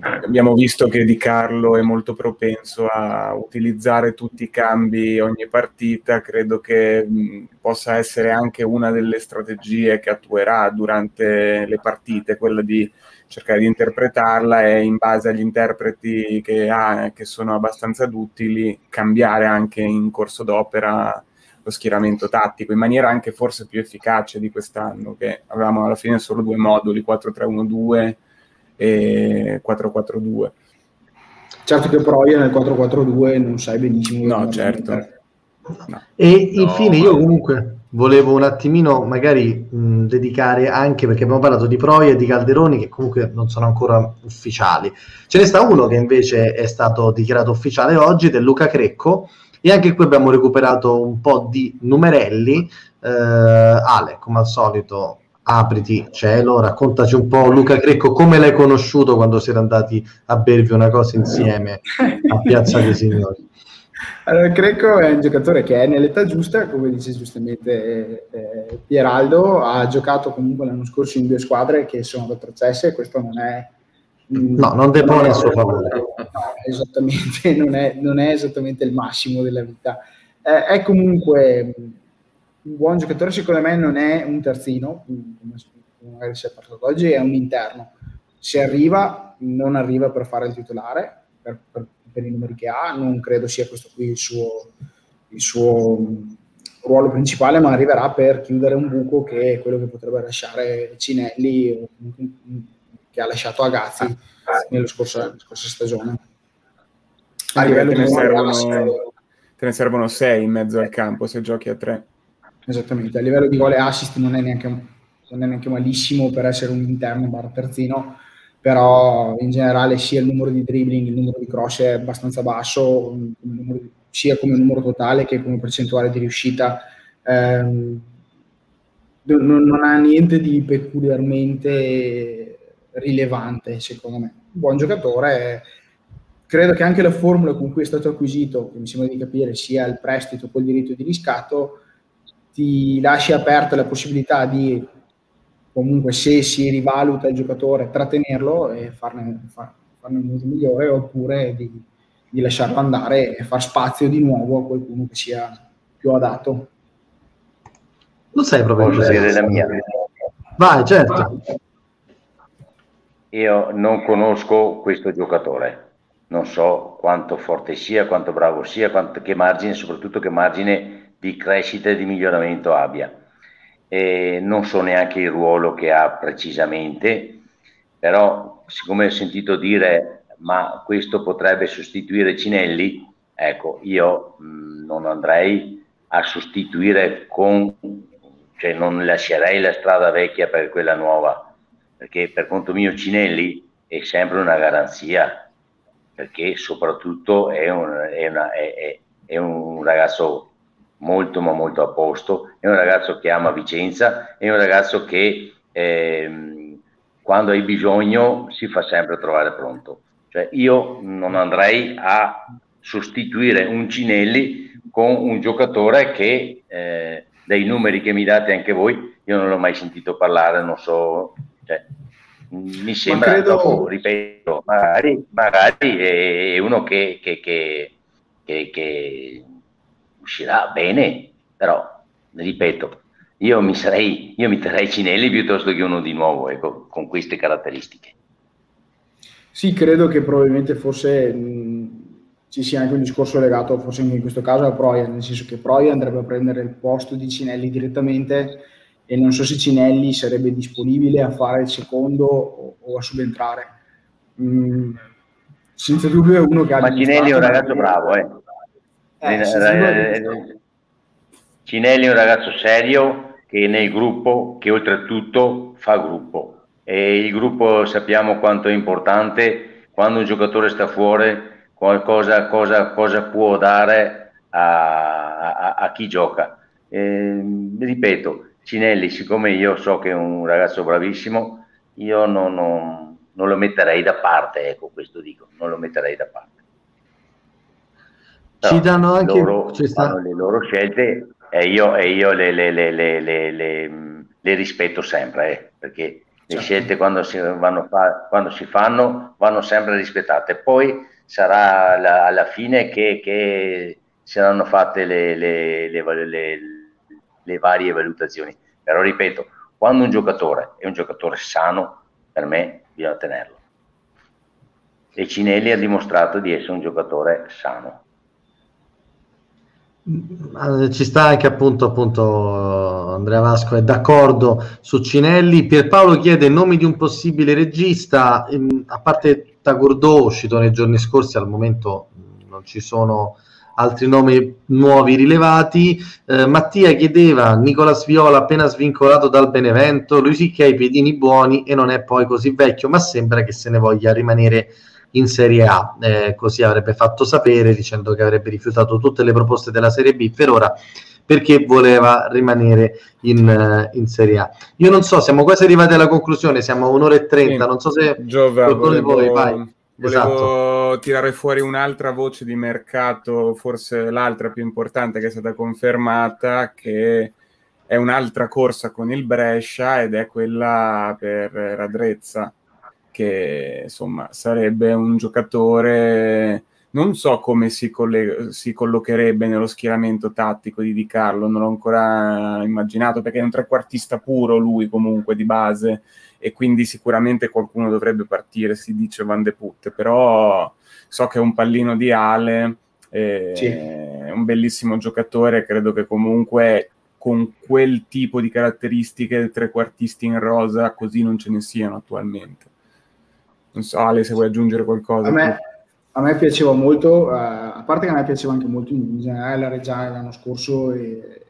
abbiamo visto che Di Carlo è molto propenso a utilizzare tutti i cambi ogni partita, credo che possa essere anche una delle strategie che attuerà durante le partite, quella di cercare di interpretarla e in base agli interpreti che ha, che sono abbastanza duttili, cambiare anche in corso d'opera lo schieramento tattico in maniera anche forse più efficace di quest'anno, che avevamo alla fine solo due moduli, 4-3-1-2 e 4-4-2. Certo che Proia nel 4-4-2 non sai benissimo. No, certo. No. E infine No, io comunque volevo un attimino magari mh, dedicare anche perché abbiamo parlato di Proia e di Calderoni che comunque non sono ancora ufficiali. Ce ne sta uno che invece è stato dichiarato ufficiale oggi, del Luca Crecco, e anche qui abbiamo recuperato un po' di numerelli. Eh, Ale, come al solito, apriti cielo, raccontaci un po' Luca Crecco come l'hai conosciuto quando siete andati a bervi una cosa insieme a Piazza dei Signori. Allora, Crecco è un giocatore che è nell'età giusta, come dice giustamente eh, Pieraldo, ha giocato comunque l'anno scorso in due squadre che sono retrocesse, questo non è... No, non depone a suo favore. No, esattamente, [laughs] non è, non è esattamente il massimo della vita. Eh, è comunque un buon giocatore, secondo me non è un terzino, come magari si è parlato oggi, è un interno. Se arriva, non arriva per fare il titolare, per, per- per i numeri che ha, non credo sia questo qui il suo, il suo, ruolo principale, ma arriverà per chiudere un buco che è quello che potrebbe lasciare Cinelli che ha lasciato Agazzi nella scorsa, scorsa stagione. A livello te, ne servono, te ne servono sei in mezzo al campo se giochi a tre. Esattamente, a livello di gol e assist non è neanche, non è neanche malissimo per essere un interno barra terzino, però in generale sia il numero di dribbling, il numero di cross è abbastanza basso, sia come numero totale che come percentuale di riuscita. Ehm, non, non, ha niente di peculiarmente rilevante, secondo me. buon giocatore. Credo che anche la formula con cui è stato acquisito, che mi sembra di capire sia il prestito col diritto di riscatto, ti lasci aperta la possibilità di comunque se si rivaluta il giocatore trattenerlo e farne, far, farne un uso migliore oppure di, di, lasciarlo andare e far spazio di nuovo a qualcuno che sia più adatto. Lo sai proprio Posso dire la mia? Vai, certo. Io non conosco questo giocatore, non so quanto forte sia, quanto bravo sia, quanto, che margine, soprattutto che margine di crescita e di miglioramento abbia eh, non so neanche il ruolo che ha precisamente, però siccome ho sentito dire ma questo potrebbe sostituire Cinelli, ecco, io mh, mm, non andrei a sostituire con, cioè non lascerei la strada vecchia per quella nuova, perché per conto mio Cinelli è sempre una garanzia, perché soprattutto è un, è una, è, è un ragazzo molto ma molto a posto, è un ragazzo che ama Vicenza, è un ragazzo che eh, quando hai bisogno si fa sempre trovare pronto. Cioè io non andrei a sostituire un Cinelli con un giocatore che eh, dai numeri che mi date anche voi, io non l'ho mai sentito parlare, non so, cioè, mi sembra, credo... dopo, ripeto, magari, magari è uno che, che, che, che uscirà bene, però, ripeto, io mi, sarei, io mi terrei Cinelli piuttosto che uno di nuovo, ecco, con queste caratteristiche. Sì, credo che probabilmente forse mh, ci sia anche un discorso legato, forse anche in questo caso, a Proia, nel senso che Proia andrebbe a prendere il posto di Cinelli direttamente e non so se Cinelli sarebbe disponibile a fare il secondo o, o a subentrare. Mm, senza dubbio è uno che ha... Ma Cinelli è un ragazzo bravo, eh. Eh, eh, Cinelli è un ragazzo serio che nel gruppo, che oltretutto fa gruppo e il gruppo sappiamo quanto è importante quando un giocatore sta fuori, qualcosa cosa, cosa può dare a, a, a chi gioca. Eh, ripeto, Cinelli, siccome io so che è un ragazzo bravissimo, io non, non, non lo metterei da parte, ecco questo dico, non lo metterei da parte. Ci no, danno anche loro fanno le loro scelte e io, e io le, le, le, le, rispetto sempre, eh, perché le certo. scelte quando si, fa, quando si, fanno vanno sempre rispettate. Poi sarà la, alla fine che, che saranno fatte le, le varie valutazioni. Però ripeto, quando un giocatore è un giocatore sano, per me bisogna tenerlo. E Cinelli ha dimostrato di essere un giocatore sano. Eh, ci sta anche appunto, appunto Andrea Vasco è d'accordo su Cinelli. Pierpaolo chiede nomi di un possibile regista, a parte Tagurdò uscito nei giorni scorsi, al momento non ci sono altri nomi nuovi rilevati. Eh, Mattia chiedeva Nicola Sviola appena svincolato dal Benevento, lui sì che ha i piedini buoni e non è poi così vecchio, ma sembra che se ne voglia rimanere in Serie A, eh, così avrebbe fatto sapere dicendo che avrebbe rifiutato tutte le proposte della Serie B per ora perché voleva rimanere in, in Serie A. Io non so, siamo quasi arrivati alla conclusione, siamo a un'ora e trenta, sì. non so se Giova, volevo, voi vai. Volevo esatto. tirare fuori un'altra voce di mercato, forse l'altra più importante che è stata confermata, che è un'altra corsa con il Brescia ed è quella per Radrezza che insomma sarebbe un giocatore non so come si, coll- si, collocherebbe nello schieramento tattico di Di Carlo, non l'ho ancora immaginato perché è un trequartista puro lui comunque di base e quindi sicuramente qualcuno dovrebbe partire, si dice Van de Putte, però so che è un pallino di Ale, eh, sì. è un bellissimo giocatore, credo che comunque con quel tipo di caratteristiche trequartisti in rosa così non ce ne siano attualmente. Non so, Ale, se vuoi aggiungere qualcosa. A me, a me piaceva molto, uh, a parte che a me piaceva anche molto in generale la Reggiana l'anno scorso e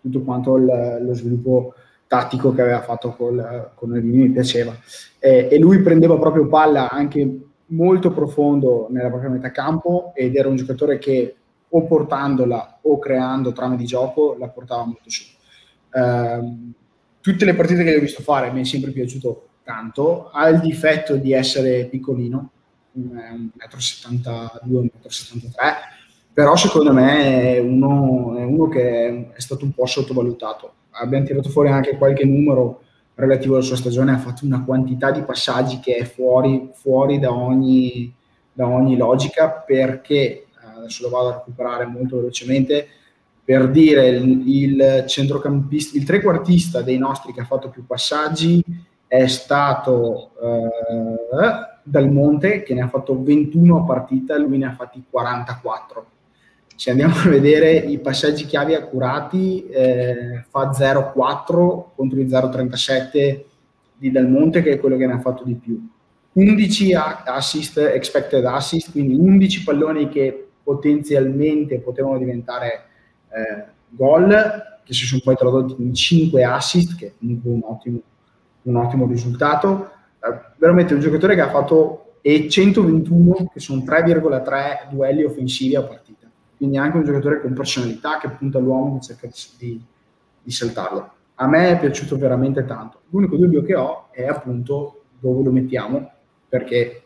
tutto quanto il, lo sviluppo tattico che aveva fatto col, con Elvini mi piaceva. Eh, e lui prendeva proprio palla anche molto profondo nella propria metà campo ed era un giocatore che o portandola o creando trame di gioco la portava molto su. Eh, tutte le partite che gli ho visto fare mi è sempre piaciuto tanto, ha il difetto di essere piccolino, 1,72 m, 1,73 m, però secondo me è uno, è uno che è stato un po' sottovalutato. Abbiamo tirato fuori anche qualche numero relativo alla sua stagione, ha fatto una quantità di passaggi che è fuori, fuori da, ogni, da ogni logica perché, adesso lo vado a recuperare molto velocemente, per dire il, il centrocampista, il trequartista dei nostri che ha fatto più passaggi è stato eh, Dal Monte che ne ha fatto 21 a partita, lui ne ha fatti 44. Se andiamo a vedere i passaggi chiavi accurati, eh, fa 0,4 contro i 0,37 di Dal Monte, che è quello che ne ha fatto di più. 11 assist, expected assist, quindi 11 palloni che potenzialmente potevano diventare eh, gol, che si sono poi tradotti in 5 assist, che è comunque un ottimo un ottimo risultato. Eh, veramente un giocatore che ha fatto e 121 che sono 3,3 duelli offensivi a partita. Quindi anche un giocatore con personalità che punta all'uomo e cerca di, di saltarlo. A me è piaciuto veramente tanto. L'unico dubbio che ho è appunto dove lo mettiamo, perché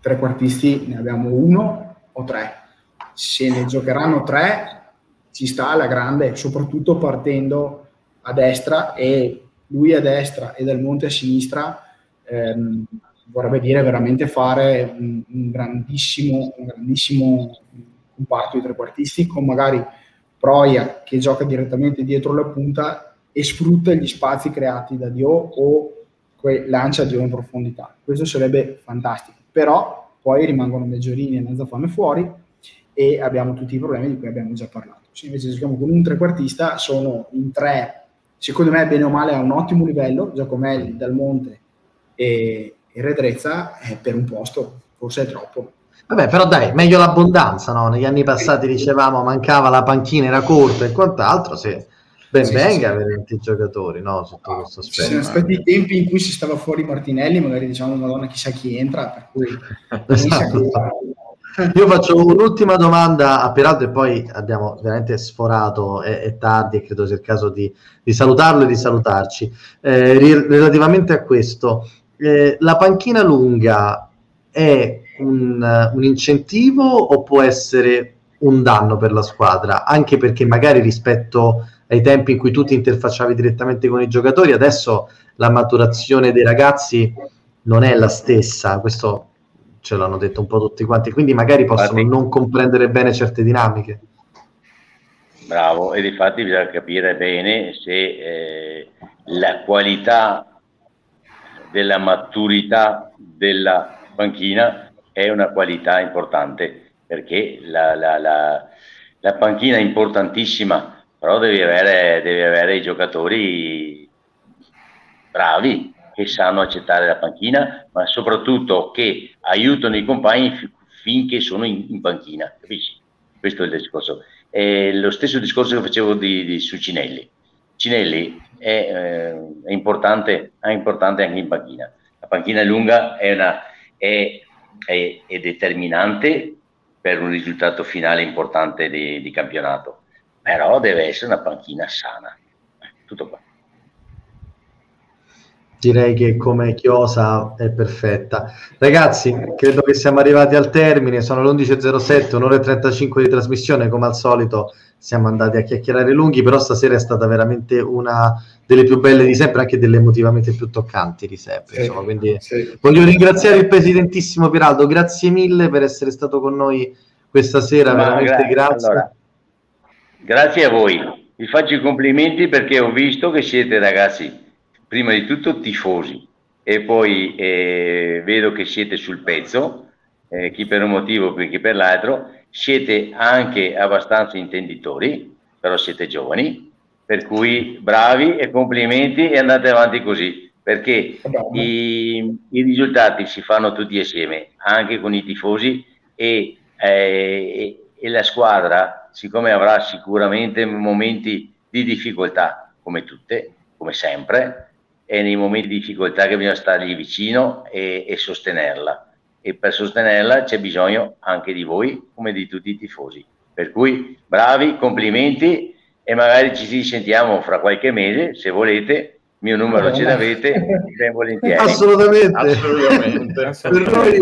tre quartisti ne abbiamo uno o tre. Se ne giocheranno tre, ci sta alla grande, soprattutto partendo a destra e lui a destra e Del Monte a sinistra, ehm, vorrebbe dire veramente fare un, un, grandissimo, un grandissimo comparto di trequartisti con magari Proia che gioca direttamente dietro la punta e sfrutta gli spazi creati da Dio o que- lancia Dio in profondità. Questo sarebbe fantastico, però poi rimangono Meggiorini e Nazzafame fuori e abbiamo tutti i problemi di cui abbiamo già parlato. Se invece giochiamo con un trequartista sono in tre secondo me bene o male a un ottimo livello, Giacomelli, Dal Monte e, e Redrezza è per un posto, forse è troppo. Vabbè, però dai, meglio l'abbondanza, no? Negli anni passati dicevamo mancava la panchina, era corta e quant'altro, se ben sì, venga sì, avere 20 giocatori, no? Sotto questo aspetto. Ci sono stati i tempi in cui si stava fuori Martinelli, magari diciamo, madonna, chissà chi entra, per cui... [laughs] esatto. Io faccio un'ultima domanda a Peraltro e poi abbiamo veramente sforato, è, è tardi e credo sia il caso di, di salutarlo e di salutarci. Eh, relativamente a questo, eh, la panchina lunga è un, un incentivo o può essere un danno per la squadra? Anche perché magari rispetto ai tempi in cui tu ti interfacciavi direttamente con i giocatori, adesso la maturazione dei ragazzi non è la stessa. Questo ce l'hanno detto un po' tutti quanti, quindi magari possono infatti, non comprendere bene certe dinamiche. Bravo, e infatti bisogna capire bene se eh, la qualità della maturità della panchina è una qualità importante, perché la, la, la, la panchina è importantissima, però devi avere, devi avere i giocatori bravi, che sanno accettare la panchina, ma soprattutto che aiutano i compagni f- finché sono in, in, panchina, capisci? Questo è il discorso. È lo stesso discorso che facevo di, di, su Cinelli. Cinelli è, eh, è, importante, è, importante, anche in panchina. La panchina lunga è, una, è, determinante per un risultato finale importante di, di campionato, però deve essere una panchina sana. Tutto qua direi che come chiosa è perfetta. Ragazzi, credo che siamo arrivati al termine, sono le 11.07, un'ora e 35 di trasmissione, come al solito siamo andati a chiacchierare lunghi, però stasera è stata veramente una delle più belle di sempre, anche delle emotivamente più toccanti di sempre. Sì, insomma, quindi sì. voglio ringraziare il presidentissimo Piraldo, grazie mille per essere stato con noi questa sera, Ma veramente gra- grazie. Allora, grazie a voi, vi faccio i complimenti perché ho visto che siete ragazzi prima di tutto tifosi e poi eh, vedo che siete sul pezzo eh, chi per un motivo, chi per l'altro, siete anche abbastanza intenditori, però siete giovani, per cui bravi e complimenti e andate avanti così, perché i, i, risultati si fanno tutti assieme, anche con i tifosi e, eh, e la squadra, siccome avrà sicuramente momenti di difficoltà, come tutte, come sempre, è nei momenti di difficoltà che bisogna stargli vicino e, e sostenerla e per sostenerla c'è bisogno anche di voi come di tutti i tifosi. Per cui bravi, complimenti e magari ci sentiamo fra qualche mese, se volete, mio numero ce l'avete, ben volentieri. Assolutamente. Assolutamente. [laughs] per noi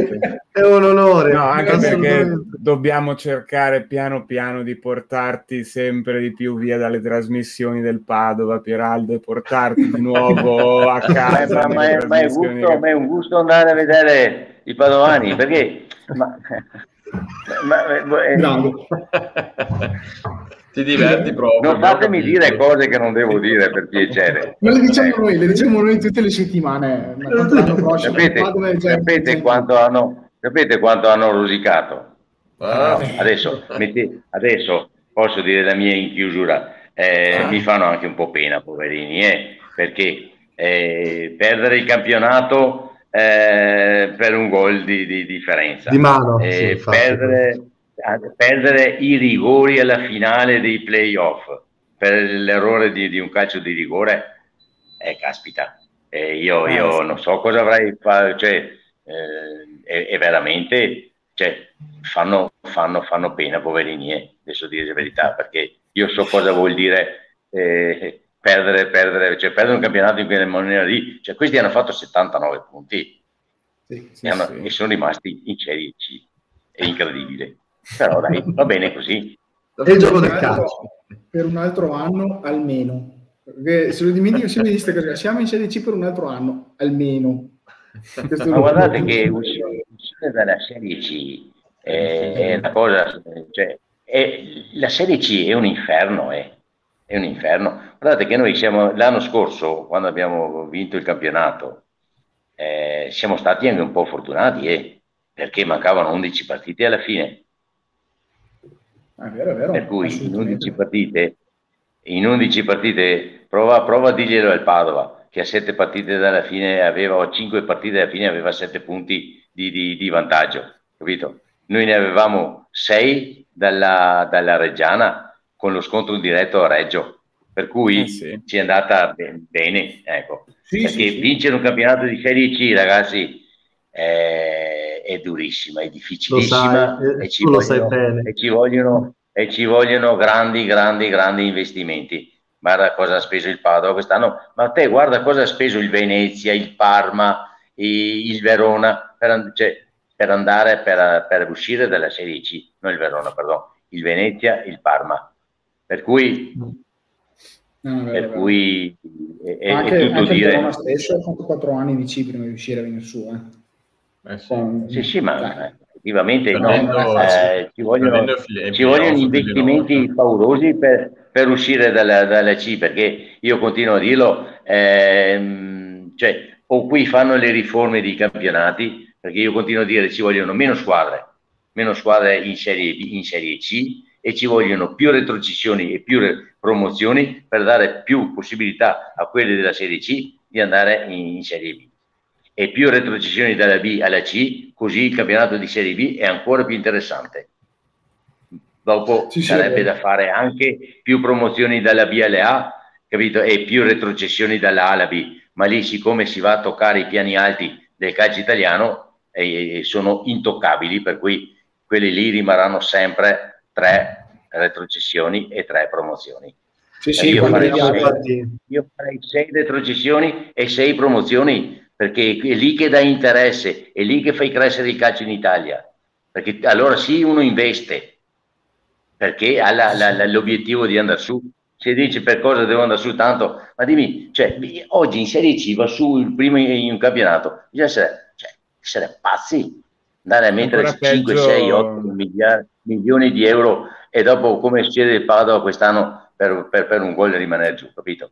è un onore. No, anche perché dobbiamo cercare piano piano di portarti sempre di più via dalle trasmissioni del Padova, Pieraldo, e portarti di nuovo a casa. ma, ma, è, ma, è gusto, ma, è, un gusto andare a vedere i padovani, perché... Ma, [laughs] ma, eh, [laughs] ti diverti proprio. Non fatemi dire cose che non devo dire per piacere. Ma le diciamo ecco. noi, le diciamo noi tutte le settimane. Sapete, sapete, quanto hanno, sapete quanto hanno rosicato? Ah. Adesso, metti, adesso posso dire la mia in chiusura. Eh, ah. Mi fanno anche un po' pena, poverini, eh, perché eh, perdere il campionato eh, per un gol di, di differenza. Di mano. Eh, sì, perdere, perdere, i rigori alla finale dei playoff per l'errore di, di un calcio di rigore, eh, caspita. Eh, io, io non so cosa avrei fatto, cioè, eh, è, è, veramente, cioè, fanno, fanno, fanno pena, poverini, eh, adesso dire la verità, perché io so cosa vuol dire eh, perdere, perdere, cioè perdere un campionato in quella maniera lì, cioè questi hanno fatto 79 punti. Sì, sì, e, hanno, sì. e, sono rimasti in Serie C, è incredibile, però dai, va bene così. È il gioco del calcio. Per un altro anno almeno, perché se lo dimentico sempre di cose, siamo in Serie C per un altro anno almeno. Ma guardate che uscire dalla Serie C è, è una cosa, cioè, è, la Serie C è un inferno, eh è un inferno. Guardate che noi siamo l'anno scorso, quando abbiamo vinto il campionato, eh, siamo stati anche un po' fortunati, eh, perché mancavano 11 partite alla fine. È vero, è vero. Per cui in 11 partite, in 11 partite prova, prova a dirglielo al Padova, che a 7 partite dalla fine aveva, o 5 partite alla fine aveva 7 punti di, di, di vantaggio, capito? Noi ne avevamo 6 dalla, dalla Reggiana con lo scontro diretto a Reggio, per cui eh sì. ci è andata bene, ecco. Sì, perché sì, vincere un campionato di Serie C, ragazzi, è, è durissima, è difficilissima sai, e, ci vogliono, e, ci vogliono, e ci vogliono grandi, grandi, grandi investimenti. Guarda cosa ha speso il Padova quest'anno, ma te guarda cosa ha speso il Venezia, il Parma, il Verona per, cioè, per andare per, per uscire dalla Serie C, non il Verona, perdono, il Venezia, il Parma per cui, no, per vero, cui è, è, anche, è tutto anche dire. Roma stesso ha fatto 4 anni di C prima di riuscire a venire su. Eh. Eh sì. Con, sì, sì, ma effettivamente no, eh, ci vogliono, ci vogliono investimenti paurosi per, per uscire dalla, dalla, C, perché io continuo a dirlo, ehm, cioè, o qui fanno le riforme di campionati, perché io continuo a dire ci vogliono meno squadre, meno squadre in serie, in serie C, e ci vogliono più retrocessioni e più promozioni per dare più possibilità a quelli della Serie C di andare in, in Serie B. E più retrocessioni dalla B alla C, così il campionato di Serie B è ancora più interessante. Dopo ci sarebbe da fare anche più promozioni dalla B alla A, capito? E più retrocessioni dalla A alla B. Ma lì, siccome si va a toccare i piani alti del calcio italiano, eh, sono intoccabili, per cui quelli lì rimarranno sempre tre retrocessioni e tre promozioni. Sì, sì, io, farei sei, io, farei sei, retrocessioni e sei promozioni perché è lì che dà interesse, è lì che fai crescere il calcio in Italia. Perché allora sì, uno investe perché ha la, la, la, l'obiettivo di andare su. Si dice per cosa devo andare su tanto, ma dimmi, cioè, oggi in Serie C va su il primo in un campionato, bisogna essere, cioè, essere pazzi, andare a mettere 5, 6, 8 miliardi milioni di euro e dopo come succede il Padova quest'anno per, per, per un gol rimanere giù, capito?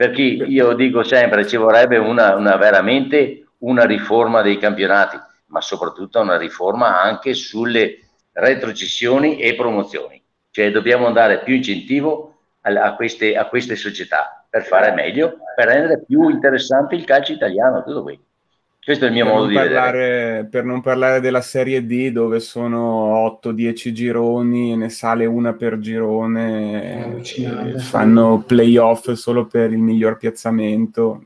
Perché io dico sempre ci vorrebbe una, una, veramente una riforma dei campionati, ma soprattutto una riforma anche sulle retrocessioni e promozioni. Cioè dobbiamo dare più incentivo a, a, queste, a queste società per fare meglio, per rendere più interessante il calcio italiano, tutto qui. Questo è il mio per modo di parlare, vedere. Per non parlare della Serie D, dove sono 8-10 gironi, ne sale una per girone, eh, fanno playoff solo per il miglior piazzamento.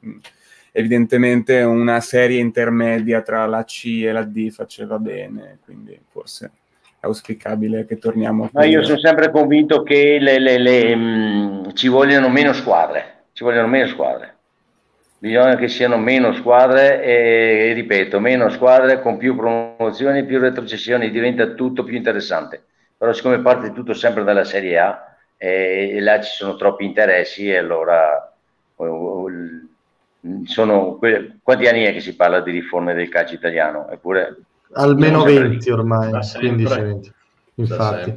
Evidentemente una serie intermedia tra la C e la D faceva bene, quindi forse è auspicabile che torniamo. Ma io sono sempre convinto che le, le, le, mh, mm, ci vogliono meno squadre, ci vogliono meno squadre bisogna che siano meno squadre e, ripeto, meno squadre con più promozioni, più retrocessioni, diventa tutto più interessante. Però siccome parte tutto sempre dalla Serie A e, e là ci sono troppi interessi e allora sono quanti anni è che si parla di riforme del calcio italiano? Eppure almeno 20 ormai, 15-20. Infatti.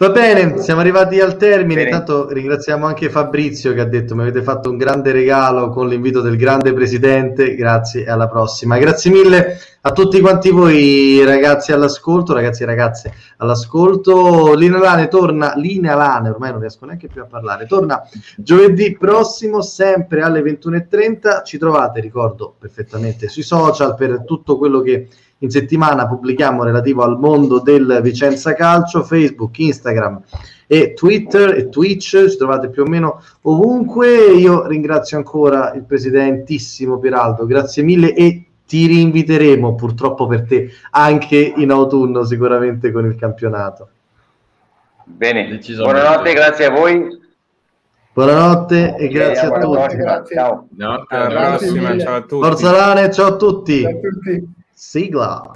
Va bene, siamo arrivati al termine. Bene. Intanto ringraziamo anche Fabrizio che ha detto mi avete fatto un grande regalo con l'invito del grande presidente. Grazie e alla prossima. Grazie mille a tutti quanti voi ragazzi all'ascolto, ragazzi e ragazze all'ascolto. Linea Lane torna, Linea Lane, ormai non riesco neanche più a parlare, torna giovedì prossimo sempre alle 21.30. Ci trovate, ricordo perfettamente, sui social per tutto quello che in settimana pubblichiamo relativo al mondo del Vicenza Calcio, Facebook, Instagram e Twitter e Twitch, ci trovate più o meno ovunque. Io ringrazio ancora il presidentissimo Piraldo, grazie mille e ti rinviteremo purtroppo per te anche in autunno sicuramente con il campionato. Bene, buonanotte, grazie a voi. Buonanotte e grazie a tutti. Grazie. Ciao. No, alla prossima, ciao a tutti. Forza Lane, ciao a tutti. Ciao a tutti. Sigla.